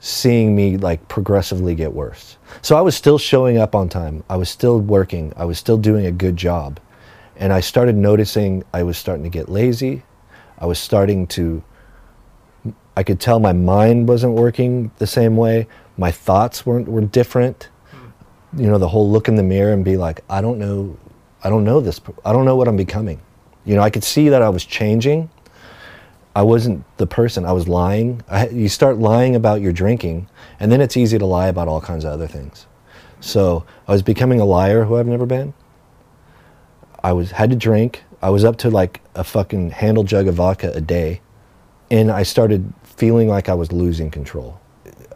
seeing me like progressively get worse. So I was still showing up on time. I was still working. I was still doing a good job. And I started noticing I was starting to get lazy. I was starting to I could tell my mind wasn't working the same way. My thoughts weren't were different. You know, the whole look in the mirror and be like, I don't know I don't know this I don't know what I'm becoming. You know, I could see that I was changing. I wasn't the person. I was lying. I, you start lying about your drinking, and then it's easy to lie about all kinds of other things. So I was becoming a liar who I've never been. I was had to drink. I was up to like a fucking handle jug of vodka a day, and I started feeling like I was losing control.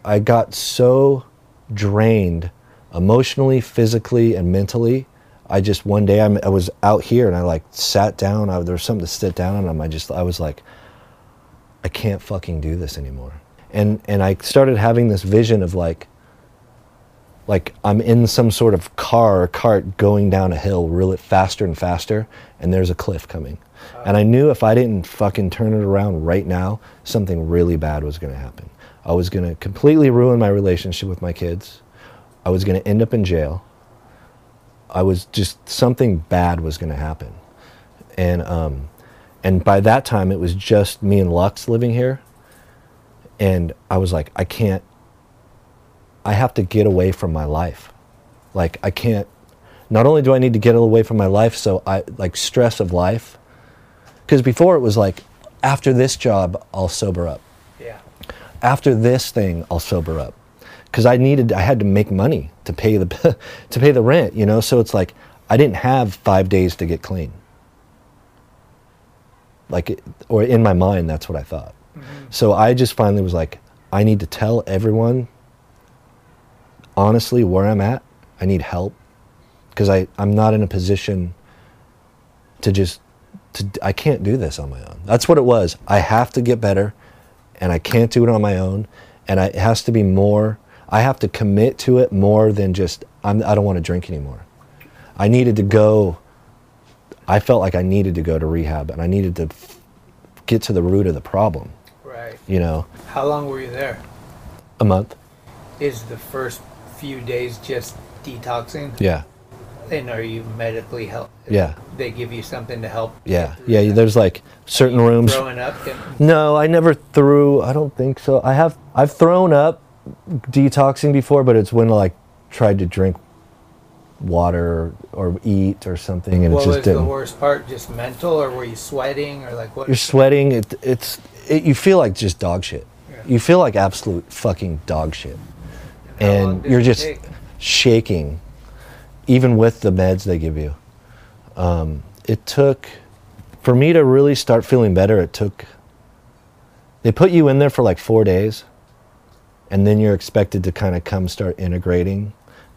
I got so drained emotionally, physically, and mentally. I just one day I'm, I was out here and I like sat down. I, there was something to sit down on. I just I was like, I can't fucking do this anymore. And and I started having this vision of like like I'm in some sort of car or cart going down a hill really faster and faster and there's a cliff coming. And I knew if I didn't fucking turn it around right now, something really bad was going to happen. I was going to completely ruin my relationship with my kids. I was going to end up in jail. I was just something bad was going to happen. And um and by that time it was just me and Lux living here. And I was like I can't I have to get away from my life. Like I can't not only do I need to get away from my life so I like stress of life cuz before it was like after this job I'll sober up. Yeah. After this thing I'll sober up cuz I needed I had to make money to pay the to pay the rent, you know? So it's like I didn't have 5 days to get clean. Like or in my mind that's what I thought. Mm-hmm. So I just finally was like I need to tell everyone honestly where I'm at. I need help because I I'm not in a position to just to I can't do this on my own. That's what it was. I have to get better and I can't do it on my own and I, it has to be more I have to commit to it more than just I'm, I don't want to drink anymore. I needed to go I felt like I needed to go to rehab and I needed to f- get to the root of the problem. Right. You know, How long were you there? a month. Is the first few days just detoxing? Yeah. And are you medically helped? Yeah. They give you something to help. Yeah. Yeah, there's like certain rooms Throwing up. No, I never threw. I don't think so. I have. I've thrown up detoxing before, but it's when like tried to drink water or, eat or something, and it just was the didn't. worst part? Just mental, or were you sweating, or like what? You're sweating. It, it's. It, you feel like just dog shit. You feel like absolute fucking dog shit, and did you're just take? shaking, even with the meds they give you. Um, it took, for me to really start feeling better. It took. They put you in there for like four days, and then you're expected to kind of come start integrating.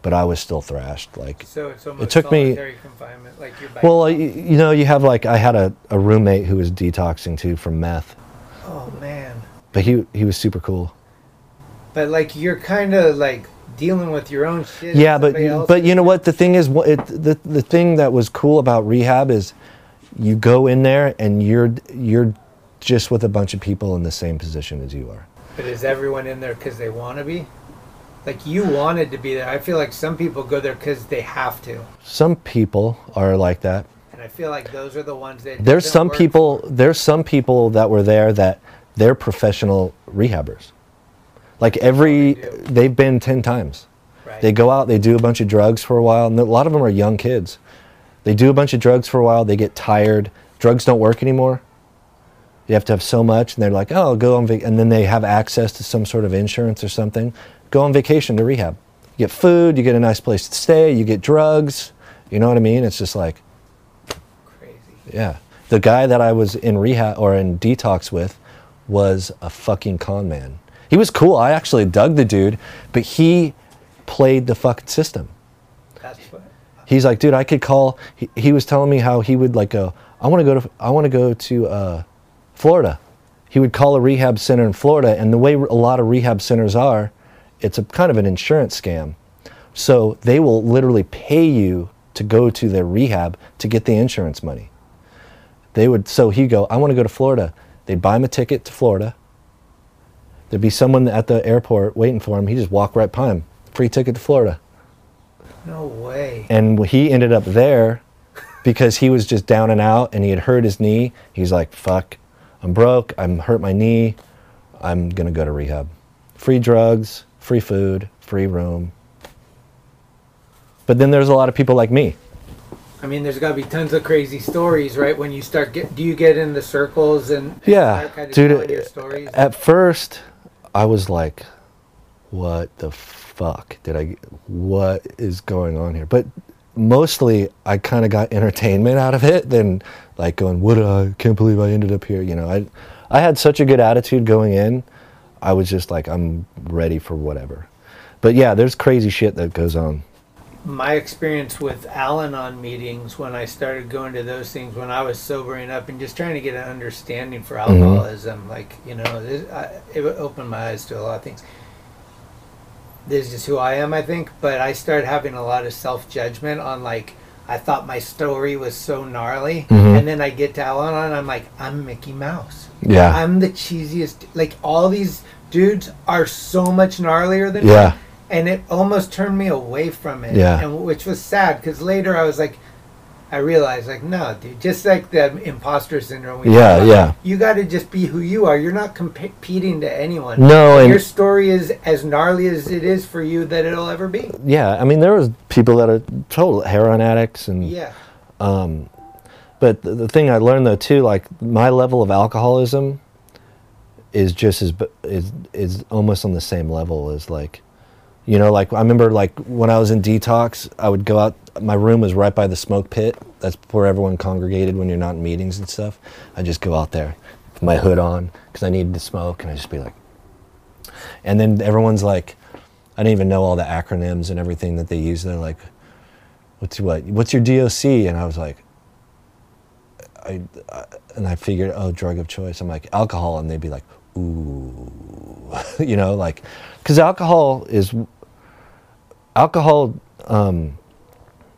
But I was still thrashed. Like So it took me. confinement, like Well, I- you know, you have like I had a, a roommate who was detoxing too from meth, Oh man. but he he was super cool. But like you're kind of like dealing with your own shit. Yeah, but but you know what? The thing is, it, the the thing that was cool about rehab is, you go in there and you're you're just with a bunch of people in the same position as you are. But is everyone in there because they want to be? Like you wanted to be there. I feel like some people go there because they have to, Some people are like that. and I feel like those are the ones that. There's some people. There's some people that were there that they're professional rehabbers. Like every, they've been ten times. Right. They go out, they do a bunch of drugs for a while, and a lot of them are young kids. They do a bunch of drugs for a while, they get tired. Drugs don't work anymore. You have to have so much, and they're like, "Oh, I'll go on," and then they have access to some sort of insurance or something. Go on vacation to rehab. You get food, you get a nice place to stay, you get drugs. You know what I mean? It's just like crazy. yeah. The guy that I was in rehab or in detox with was a fucking con man. He was cool. I actually dug the dude, but he played the fucking system. That's what. He's like, dude, I could call. He, he was telling me how he would like go. I want to go to. I want to go to uh, Florida. He would call a rehab center in Florida, and the way a lot of rehab centers are, it's a kind of an insurance scam. So they will literally pay you to go to their rehab to get the insurance money. They would. So he'd go. I want to go to Florida. They'd buy him a ticket to Florida. There'd be someone at the airport waiting for him. He'd just walk right by him. Free ticket to Florida. No way. And he ended up there because he was just down and out and he had hurt his knee. He's like, fuck, I'm broke. I'm hurt my knee. I'm going to go to rehab. Free drugs, free food, free room. But then there's a lot of people like me. I mean, there's got to be tons of crazy stories, right? When you start get, do you get in the circles and and Yeah, telling your dude. stories? At first, I was like, "What the fuck did I? What is going on here?" But mostly, I kind of got entertainment out of it. Than like going, "What? I can't believe I ended up here." You know, I, I had such a good attitude going in. I was just like, "I'm ready for whatever." But yeah, there's crazy shit that goes on. my experience with Al-Anon meetings when I started going to those things when I was sobering up and just trying to get an understanding for Mm-hmm. alcoholism, like you know, this, I, it opened my eyes to a lot of things. This is just who I am, I think, but I started having a lot of self judgment on like I thought my story was so gnarly, Mhm. and then I get to Al and I'm like I'm Mickey Mouse. Yeah. I'm the cheesiest. Like all these dudes are so much gnarlier than Yeah. me, and it almost turned me away from it. Yeah. and which was sad because later I was like, I realized like, no, dude, just like the imposter syndrome. we Yeah, about, yeah. You got to just be who you are. You're not competing to anyone. No, and- your story is as gnarly as it is for you that it'll ever be. Yeah, I mean, there was people that are total heroin addicts, and Yeah. Um, but the, the thing I learned though too, like my level of alcoholism is just as is is almost on the same level as like, you know, like I remember like when I was in detox, I would go out. My room was right by the smoke pit. That's where everyone congregated when you're not in meetings and stuff. I just go out there with my hood on because I needed to smoke, and I just be like, and then everyone's like, I didn't even know all the acronyms and everything that they use. They're like, what's what? What's your DOC? And I was like, I, I and I figured, oh, drug of choice. I'm like alcohol, and they'd be like, ooh, you know, like, because alcohol is alcohol um,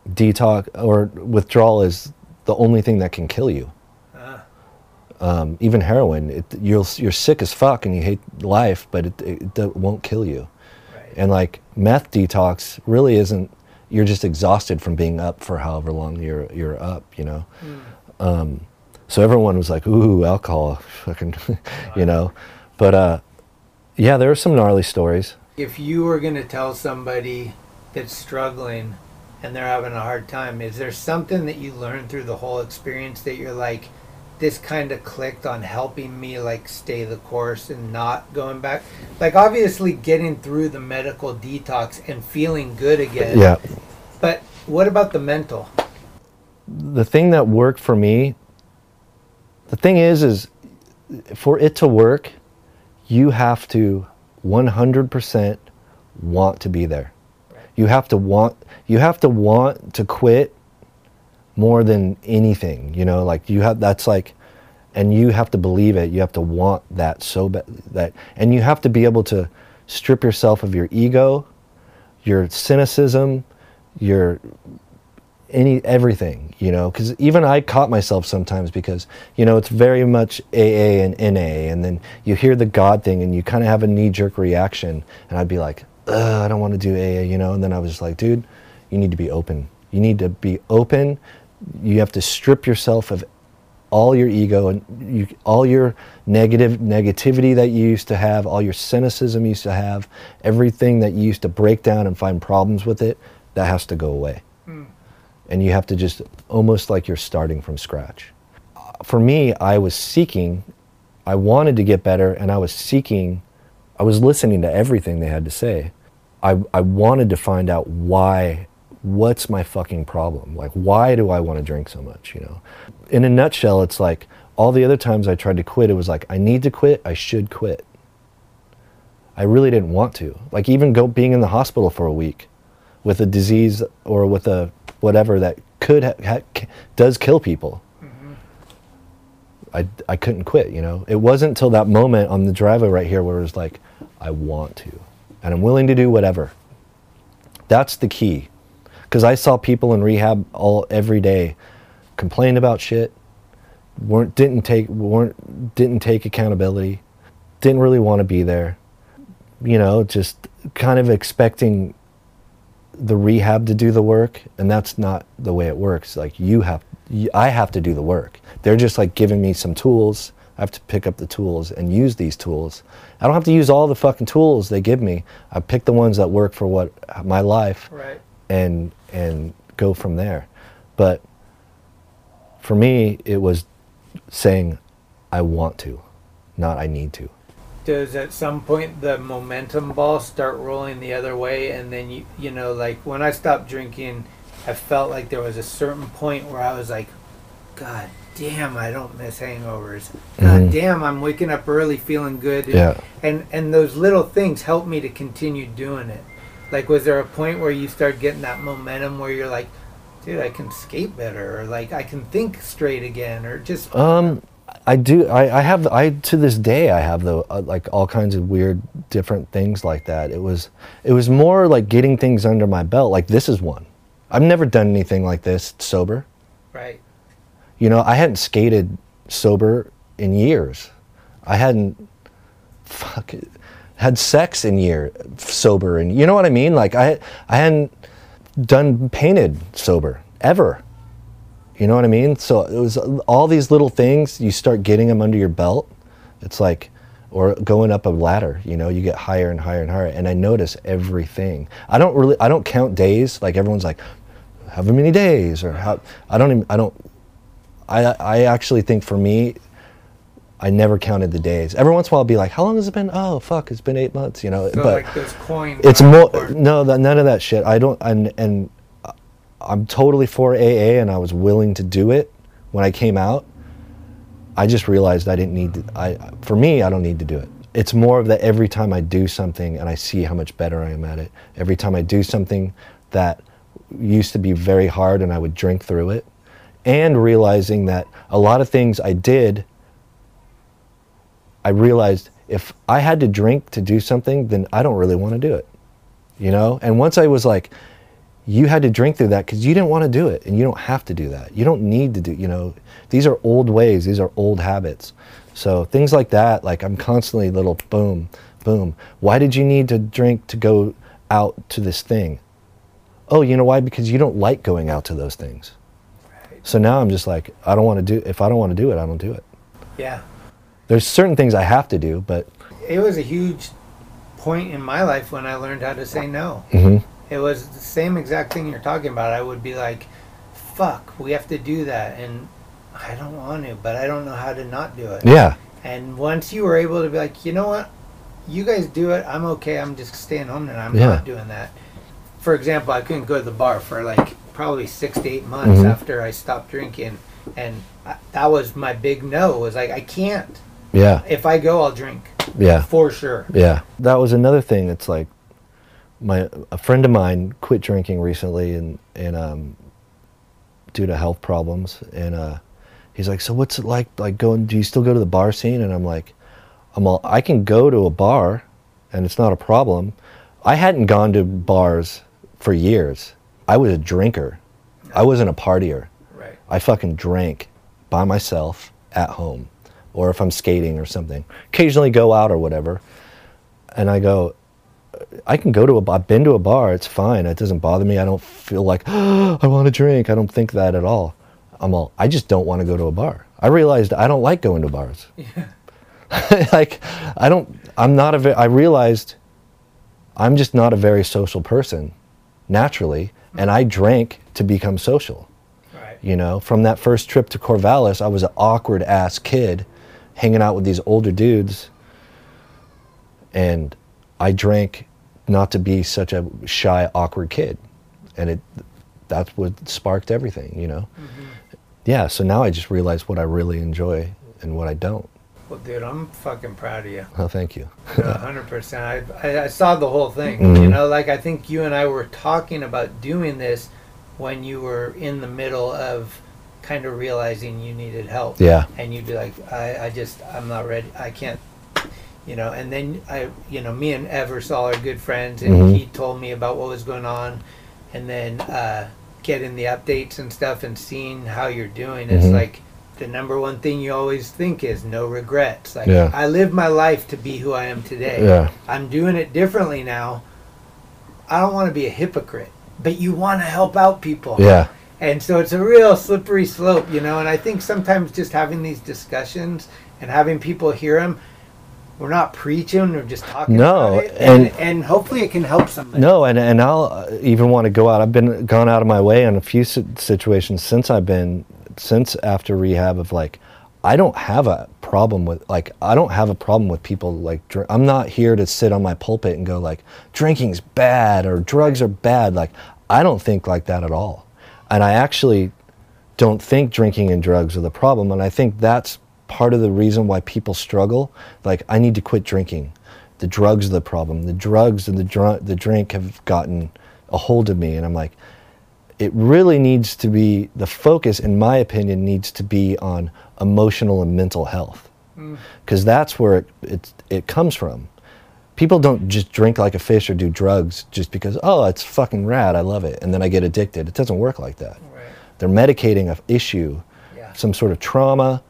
detox or withdrawal is the only thing that can kill you. Um, even heroin, it, you'll, you're sick as fuck and you hate life, but it, it, it won't kill you. And like meth detox really isn't. You're just exhausted from being up for however long you're you're up. You know. Um, so everyone was like, "Ooh, alcohol, fucking," you know. But uh, yeah, there are some gnarly stories. If you were going to tell somebody that's struggling and they're having a hard time, is there something that you learned through the whole experience that you're like, this kind of clicked on helping me like stay the course and not going back? Like obviously getting through the medical detox and feeling good again. Yeah. But what about the mental? the thing that worked for me the thing is is for it to work you have to 100% want to be there you have to want you have to want to quit more than anything you know like you have that's like and you have to believe it. You have to want that so bad that and you have to be able to strip yourself of your ego your cynicism your any everything you know because even i caught myself sometimes because you know it's very much aa and na and then you hear the god thing and you kind of have a knee-jerk reaction and i'd be like Uh, i don't want to do aa you know? And then i was just like dude you need to be open. You need to be open. You have to strip yourself of all your ego and you, all your negative negativity that you used to have all your cynicism you used to have everything that you used to break down and find problems with it that has to go away. Hmm. And you have to just almost like you're starting from scratch. Uh, for me, I was seeking, I wanted to get better, and I was seeking, I was listening to everything they had to say. I, I wanted to find out why, what's my fucking problem? Like, why do I want to drink so much, you know? In a nutshell, it's like all the other times I tried to quit, it was like, I need to quit, I should quit. I really didn't want to. Like, even go being in the hospital for a week with a disease or with a whatever that could ha- ha- does kill people. Mm-hmm. I, I couldn't quit, you know. It wasn't until that moment on the driveway right here where it was like, I want to, and I'm willing to do whatever. That's the key, because I saw people in rehab all every day, complain about shit, weren't didn't take weren't didn't take accountability, didn't really want to be there, you know, just kind of expecting the rehab to do the work and that's not the way it works. Like you have i have to do the work. They're just like giving me some tools i have to pick up the tools and use these tools. I don't have to use all the fucking tools they give me. I pick the ones that work for what my life Right. and and go from there. But for me it was saying i want to not i need to. Does at some point the momentum ball start rolling the other way and then you you know like when i stopped drinking i felt like there was a certain point where i was like god damn i don't miss hangovers god Mhm. damn i'm waking up early feeling good Yeah. and and those little things help me to continue doing it like was there a point where you start getting that momentum where you're like dude i can skate better or like i can think straight again or just Um, I do. I, I have. I to this day I have the uh, like all kinds of weird, different things like that. It was. It was more like getting things under my belt. Like this is one. I've never done anything like this sober. right You know, I hadn't skated sober in years. I hadn't. Fuck had sex in year sober, and you know what I mean. Like I I hadn't done painted sober ever. You know what I mean? So it was all these little things. You start getting them under your belt. It's like, or going up a ladder. You know, you get higher and higher and higher. And I notice everything. I don't really. I don't count days. Like everyone's like, however many days or how. I don't even. I don't. I I actually think for me, I never counted the days. Every once in a while, I'll be like, "How long has it been?" Oh, fuck, it's been eight months. You know, So but like those coins. it's more no, that, none of that shit. I don't, and and I'm totally for AA, and I was willing to do it when I came out. I just realized I didn't need to. I for me, I don't need to do it. It's more of that every time I do something and I see how much better I am at it. Every time I do something that used to be very hard and I would drink through it, and realizing that a lot of things I did I realized if I had to drink to do something, then I don't really want to do it. You know? And once I was like, you had to drink through that because you didn't want to do it and you don't have to do that. You don't need to do, you know, these are old ways, these are old habits. So things like that, like I'm constantly little boom, boom. Why did you need to drink to go out to this thing? Oh, you know why? Because you don't like going out to those things. So now I'm just like, I don't want to do, if I don't want to do it, I don't do it. Yeah. There's certain things I have to do, but It was a huge point in my life when I learned how to say no. Mhm. It was the same exact thing you're talking about. I would be like, fuck, we have to do that. And I don't want to, but I don't know how to not do it. Yeah. And once you were able to be like, you know what? You guys do it. I'm okay. I'm just staying home and I'm Yeah. not doing that. For example, I couldn't go to the bar for like probably six to eight months Mhm. after I stopped drinking. And I, that was my big no was like, I can't. Yeah. If I go, I'll drink. Yeah. For sure. Yeah. That was another thing. It's like my a friend of mine quit drinking recently and and um due to health problems and uh he's like, "So what's it like like going do you still go to the bar scene?" And I'm like, I'm all I can go to a bar and it's not a problem. I hadn't gone to bars for years. I was a drinker. I wasn't a partier. Right. I fucking drank by myself at home or if I'm skating or something. Occasionally go out or whatever. And I go, I can go to a bar. I've been to a bar. It's fine. It doesn't bother me. I don't feel like, I want to drink. I don't think that at all. I'm all, I just don't want to go to a bar. I realized I don't like going to bars. Yeah. like, I don't, I'm not a, I realized I'm just not a very social person naturally. And I drank to become social. Right. You know, from that first trip to Corvallis, I was an awkward ass kid hanging out with these older dudes. And I drank not to be such a shy, awkward kid. And it that's what sparked everything, you know? Mm-hmm. Yeah, so now I just realize what I really enjoy and what I don't. Well, dude, I'm fucking proud of you. Oh, thank you. Hundred percent. I, I saw the whole thing. You Mhm. know, like I think you and I were talking about doing this when you were in the middle of kind of realizing you needed help. Yeah. And you'd be like, I, I just I'm not ready. I can't. You know, and then I, you know, me and Eversol are good friends, and Mhm. he told me about what was going on, and then uh, getting the updates and stuff, and seeing how you're doing. It's Mhm. like the number one thing you always think is no regrets. Like Yeah. I live my life to be who I am today. Yeah. I'm doing it differently now. I don't want to be a hypocrite, but you want to help out people. Yeah. And so it's a real slippery slope, you know. And I think sometimes just having these discussions and having people hear them, we're not preaching we're just talking No, about it, and, and- and hopefully it can help somebody. No, and and I'll even want to go out. I've been gone out of my way in a few situations since I've been since after rehab of like I don't have a problem with like I don't have a problem with people like dr- I'm not here to sit on my pulpit and go like drinking's bad or drugs are bad. Like I don't think like that at all. And I actually don't think drinking and drugs are the problem and I think that's part of the reason why people struggle. Like I need to quit drinking. The drugs are the problem. The drugs and the dr- the drink have gotten a hold of me and I'm like it really needs to be the focus in my opinion needs to be on emotional and mental health. Mm. because that's where it, it, it comes from. People don't just drink like a fish or do drugs just because oh it's fucking rad i love it and then i get addicted. It doesn't work like that. They're medicating an issue some sort of trauma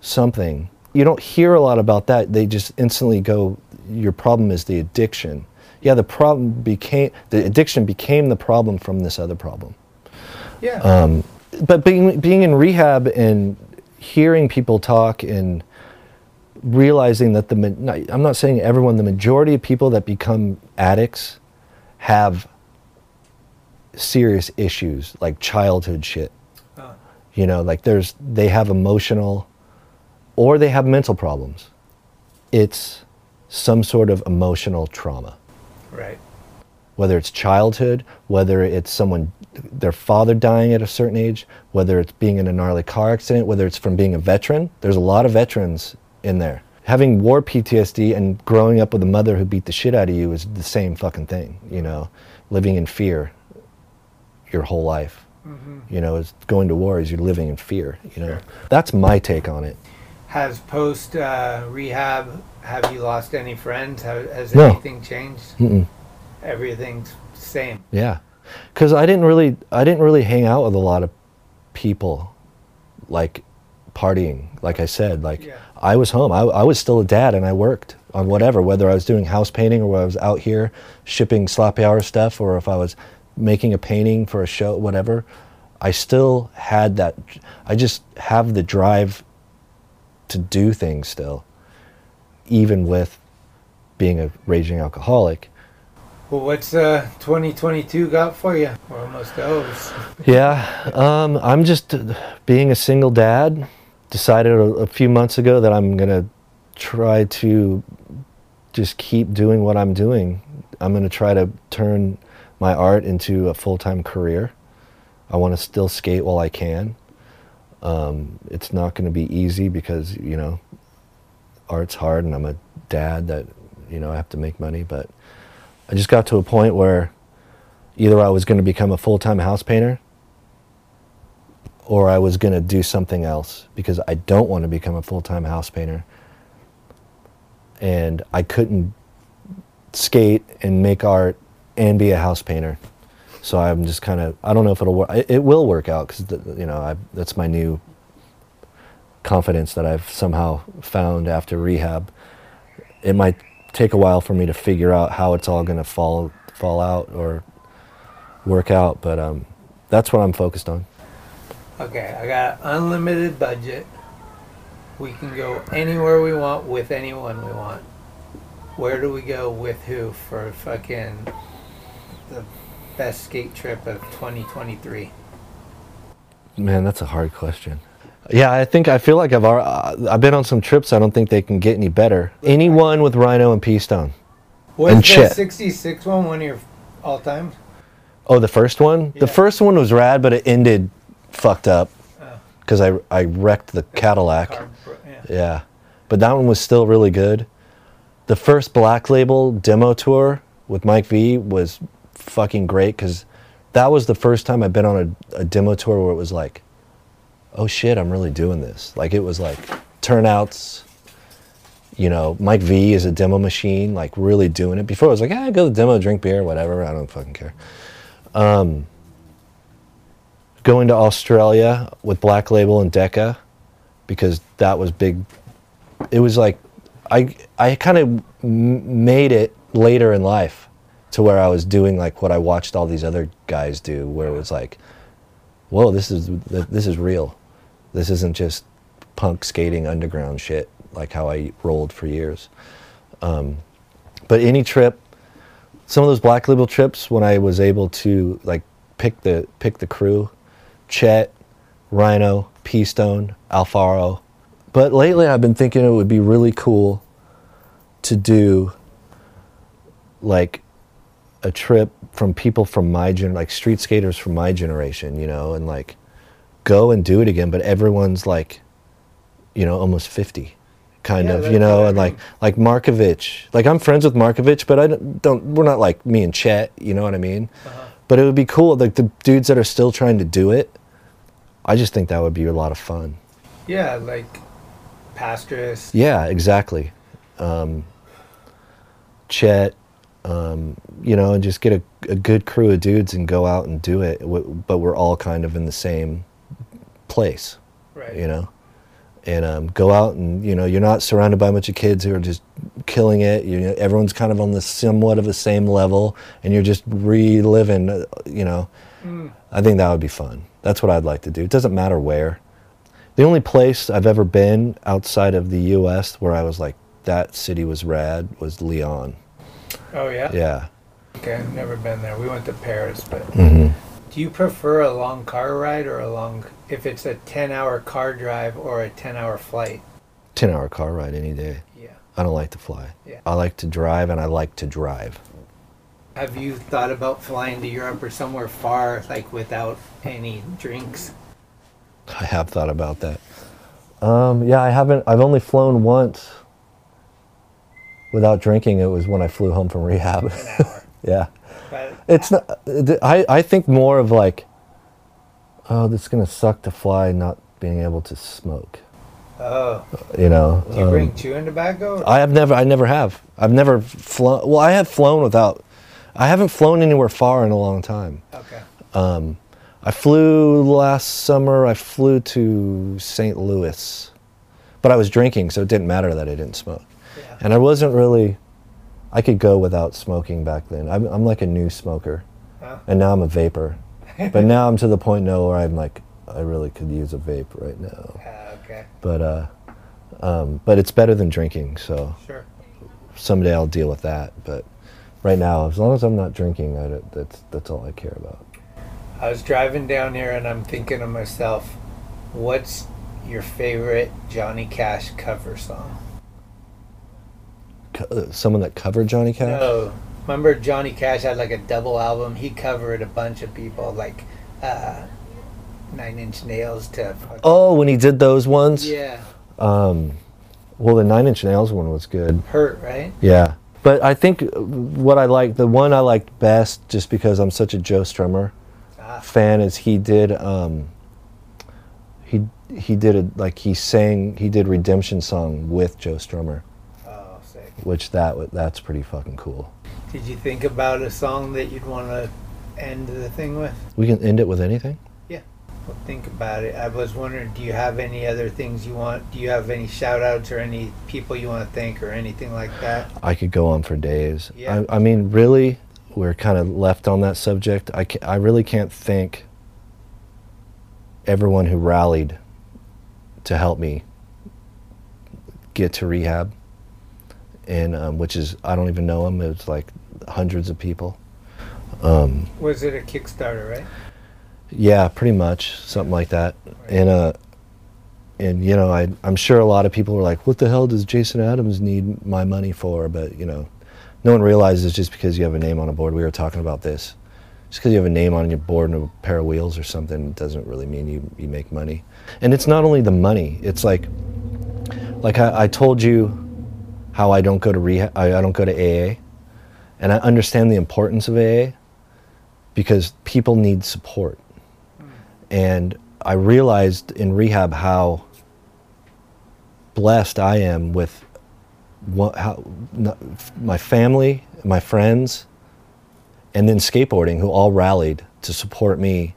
something. You don't hear a lot about that. They just instantly go your problem is the addiction. Yeah, the problem became the addiction became the problem from this other problem. Yeah. Um, but being being in rehab and hearing people talk and realizing that the I'm not saying everyone, the majority of people that become addicts have serious issues like childhood shit. You know, like there's they have emotional or they have mental problems. It's some sort of emotional trauma Right. whether it's childhood, whether it's someone, their father dying at a certain age, whether it's being in a gnarly car accident, whether it's from being a veteran. There's a lot of veterans in there. Having war PTSD and growing up with a mother who beat the shit out of you is the same fucking thing, you know, living in fear your whole life. You know, is going to war is you're living in fear, you know. That's my take on it. Has post uh, rehab, have you lost any friends? Have, has No. anything changed? Mm-mm. Everything's same. Yeah, because I didn't really, I didn't really hang out with a lot of people, like partying. Like I said, like I was home. I, I was still a dad, and I worked on whatever, whether I was doing house painting or I was out here shipping sloppy hour stuff, or if I was making a painting for a show, whatever. I still had that. I just have the drive to do things still, even with being a raging alcoholic. Well, what's uh, 2022 got for you? We're almost over. Yeah, um, I'm just uh, being a single dad. Decided a, a few months ago that I'm gonna try to just keep doing what I'm doing. I'm gonna try to turn my art into a full-time career. I want to still skate while I can. Um, it's not going to be easy because you know art's hard, and I'm a dad that you know I have to make money. But I just got to a point where either I was going to become a full-time house painter or I was going to do something else because I don't want to become a full-time house painter. And I couldn't skate and make art and be a house painter. So I'm just kind of I don't know if it'll work. It, will work out cuz you know, I that's my new confidence that I've somehow found after rehab. It might take a while for me to figure out how it's all going to fall fall out or work out, but um, that's what I'm focused on. Okay, I got unlimited budget. We can go anywhere we want with anyone we want. Where do we go with who for fucking the best skate trip of 2023? Man, that's a hard question. Yeah, I think I feel like I've uh, I've been on some trips. I don't think they can get any better. Anyone with Rhino and P Stone. Was and the Chet. 66 one one of your all time? Oh, the first one. The first one was rad, but it ended fucked up because I I wrecked the Cadillac. Yeah, but that one was still really good. The first Black Label demo tour with Mike V was fucking great because that was the first time I've been on a, a demo tour where it was like, oh shit, I'm really doing this. Like it was like turnouts. You know, Mike V is a demo machine, like really doing it. Before I was like, ah, go to the demo, drink beer, whatever. I don't fucking care. Um, going to Australia with Black Label and Decca because that was big. It was like I I kind of made it later in life to where I was doing like what I watched all these other guys do, where it was like, whoa, this is this is real. This isn't just punk skating underground shit like how I rolled for years. Um, but any trip, some of those black label trips when I was able to like pick the pick the crew, Chet, Rhino, P Stone, Alfaro. But lately I've been thinking it would be really cool to do like a trip from people from my gen like street skaters from my generation, you know, and like go and do it again, but everyone's like, you know, almost 50 kind Yeah, of, you know, and like like Markovich. Like I'm friends with Markovich, but I don't, don't we're not like me and Chet, you know what I mean? But it would be cool like the dudes that are still trying to do it. I just think that would be a lot of fun. Yeah, like Pastras. Yeah, exactly. Um, Chet, um, you know, and just get a, a good crew of dudes and go out and do it. But we're all kind of in the same place, Right. you know. and um, go out and you know you're not surrounded by a bunch of kids who are just killing it. You know, everyone's kind of on the somewhat of the same level, and you're just reliving. uh, You know, Mm. I think that would be fun. That's what I'd like to do. It doesn't matter where. The only place I've ever been outside of the U.S. where I was like, that city was rad was Lyon. Oh yeah. Yeah. Okay, I've never been there. We went to Paris, but Mhm. Do you prefer a long car ride or a long if it's a 10-hour car drive or a 10-hour flight? 10 hour car ride any day. Yeah. I don't like to fly. Yeah. I like to drive and I like to drive. Have you thought about flying to Europe or somewhere far like without any drinks? I have thought about that. Um, yeah, I haven't. I've only flown once without drinking. It was when I flew home from rehab. yeah, But it's not. I I think more of like, oh, this is gonna suck to fly, not being able to smoke. oh, You know. do you um, bring chewing tobacco? I have never. I never have. I've never flown. Well, I have flown without. I haven't flown anywhere far in a long time. Okay. Um, I flew last summer. I flew to St. Louis, but I was drinking, so it didn't matter that I didn't smoke. yeah. And I wasn't really. I could go without smoking back then. I'm, I'm like a new smoker, Huh. and now I'm a vapor. but now I'm to the point now where I'm like, I really could use a vape right now. Ah, okay. But uh, um, but it's better than drinking. So Sure. someday I'll deal with that. But right now, as long as I'm not drinking, I that's that's all I care about. I was driving down here and I'm thinking to myself, what's your favorite Johnny Cash cover song? Co- someone that covered Johnny Cash. No. Remember Johnny Cash had like a double album? He covered a bunch of people like uh, Nine Inch Nails to Oh, when he did those ones. Yeah. Um, well, the Nine Inch Nails one was good. Hurt, right? Yeah, but I think what I like, the one I liked best, just because I'm such a Joe Strummer Ah. fan, is he did. Um, he he did it like he sang. He did Redemption song with Joe Strummer. Which that that's pretty fucking cool. Did you think about a song that you'd want to end the thing with? We can end it with anything. Yeah. Well, think about it. I was wondering, do you have any other things you want? Do you have any shout outs or any people you want to thank or anything like that? I could go on for days. Yeah. I, I mean, really, we're kind of left on that subject. I, I really can't thank everyone who rallied to help me get to rehab, and um, which is I don't even know them. It was like hundreds of people. Um, Was it a Kickstarter, right? yeah, pretty much something like that. And uh, and you know, I I'm sure a lot of people were like, "What the hell does Jason Adams need my money for?" But you know, no one realizes just because you have a name on a board. We were talking about this. Just because you have a name on your board and a pair of wheels or something doesn't really mean you, you make money. And it's not only the money. It's like, like I, I told you, how I don't go to rehab. I, I don't go to AA, and I understand the importance of AA because people need support. And I realized in rehab how blessed I am with what, how, n- my family, my friends, and then skateboarding, who all rallied to support me.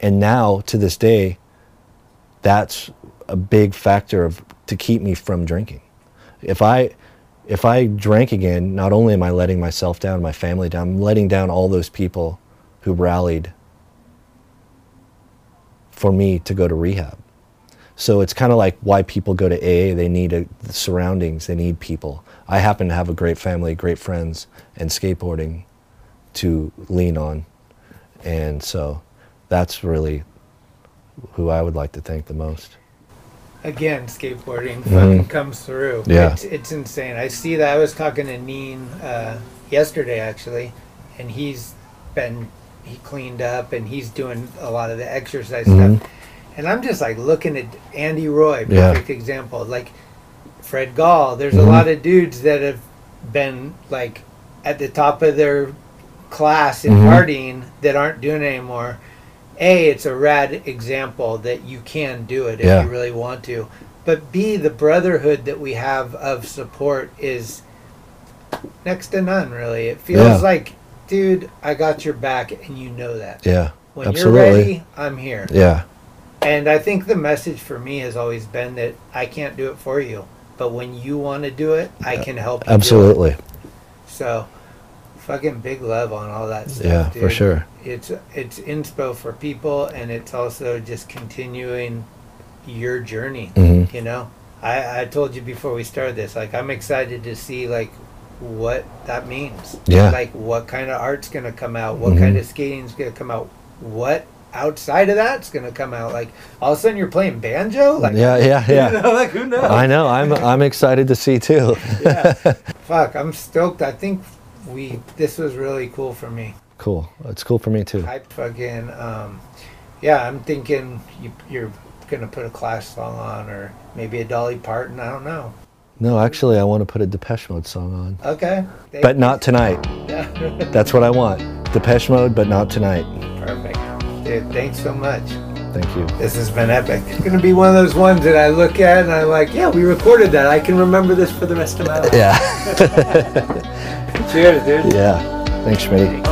And now, to this day, that's a big factor of to keep me from drinking. If I if I drank again, not only am I letting myself down, my family down, I'm letting down all those people who rallied for me to go to rehab. So it's kind of like why people go to AA. They need a, the surroundings. They need people. I happen to have a great family, great friends, and skateboarding to lean on, and so that's really who I would like to thank the most. Again, skateboarding Mhm. fucking comes through. Yeah. It's, it's insane. I see that. I was talking to Neen uh, yesterday, actually, and he's been, he cleaned up and he's doing a lot of the exercise Mhm. stuff. And I'm just like looking at Andy Roy, Yeah. perfect example. Like Fred Gall, there's Mhm. a lot of dudes that have been like at the top of their class in Mhm. partying that aren't doing it anymore. A, it's a rad example that you can do it if Yeah. you really want to. But B, the brotherhood that we have of support is next to none, really. It feels Yeah. like, dude, I got your back, and you know that. Yeah, When absolutely. you're ready, I'm here. Yeah, And I think the message for me has always been that I can't do it for you, but when you want to do it, I can help. You do it. Absolutely. So, fucking big love on all that stuff. Yeah, for sure. It's it's inspo for people, and it's also just continuing your journey. Mhm. You know, I I told you before we started this, like I'm excited to see like what that means. Yeah. Like what kind of art's gonna come out? What Mhm. kind of skating's gonna come out? What outside of that's gonna come out? Like all of a sudden you're playing banjo? Like Yeah, yeah, yeah. You know, like who knows? I know. I'm I'm excited to see too. yeah. Fuck, I'm stoked. I think we this was really cool for me. Cool. It's cool for me too. I fucking um, yeah. I'm thinking you, you're gonna put a Clash song on, or maybe a Dolly Parton. I don't know. No, actually, I want to put a Depeche Mode song on, Okay. Thank but you. not tonight. Yeah. That's what I want. Depeche Mode, but not tonight. Perfect, dude. Thanks so much. Thank you. This has been epic. It's gonna be one of those ones that I look at and I'm like, yeah, we recorded that. I can remember this for the rest of my life. Yeah. Cheers, dude. yeah. Thanks, Schmitty.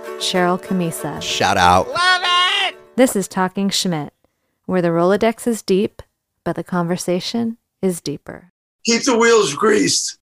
Cheryl Camisa. Shout out. Love it! This is Talking Schmidt, where the Rolodex is deep, but the conversation is deeper. Keep the wheels greased.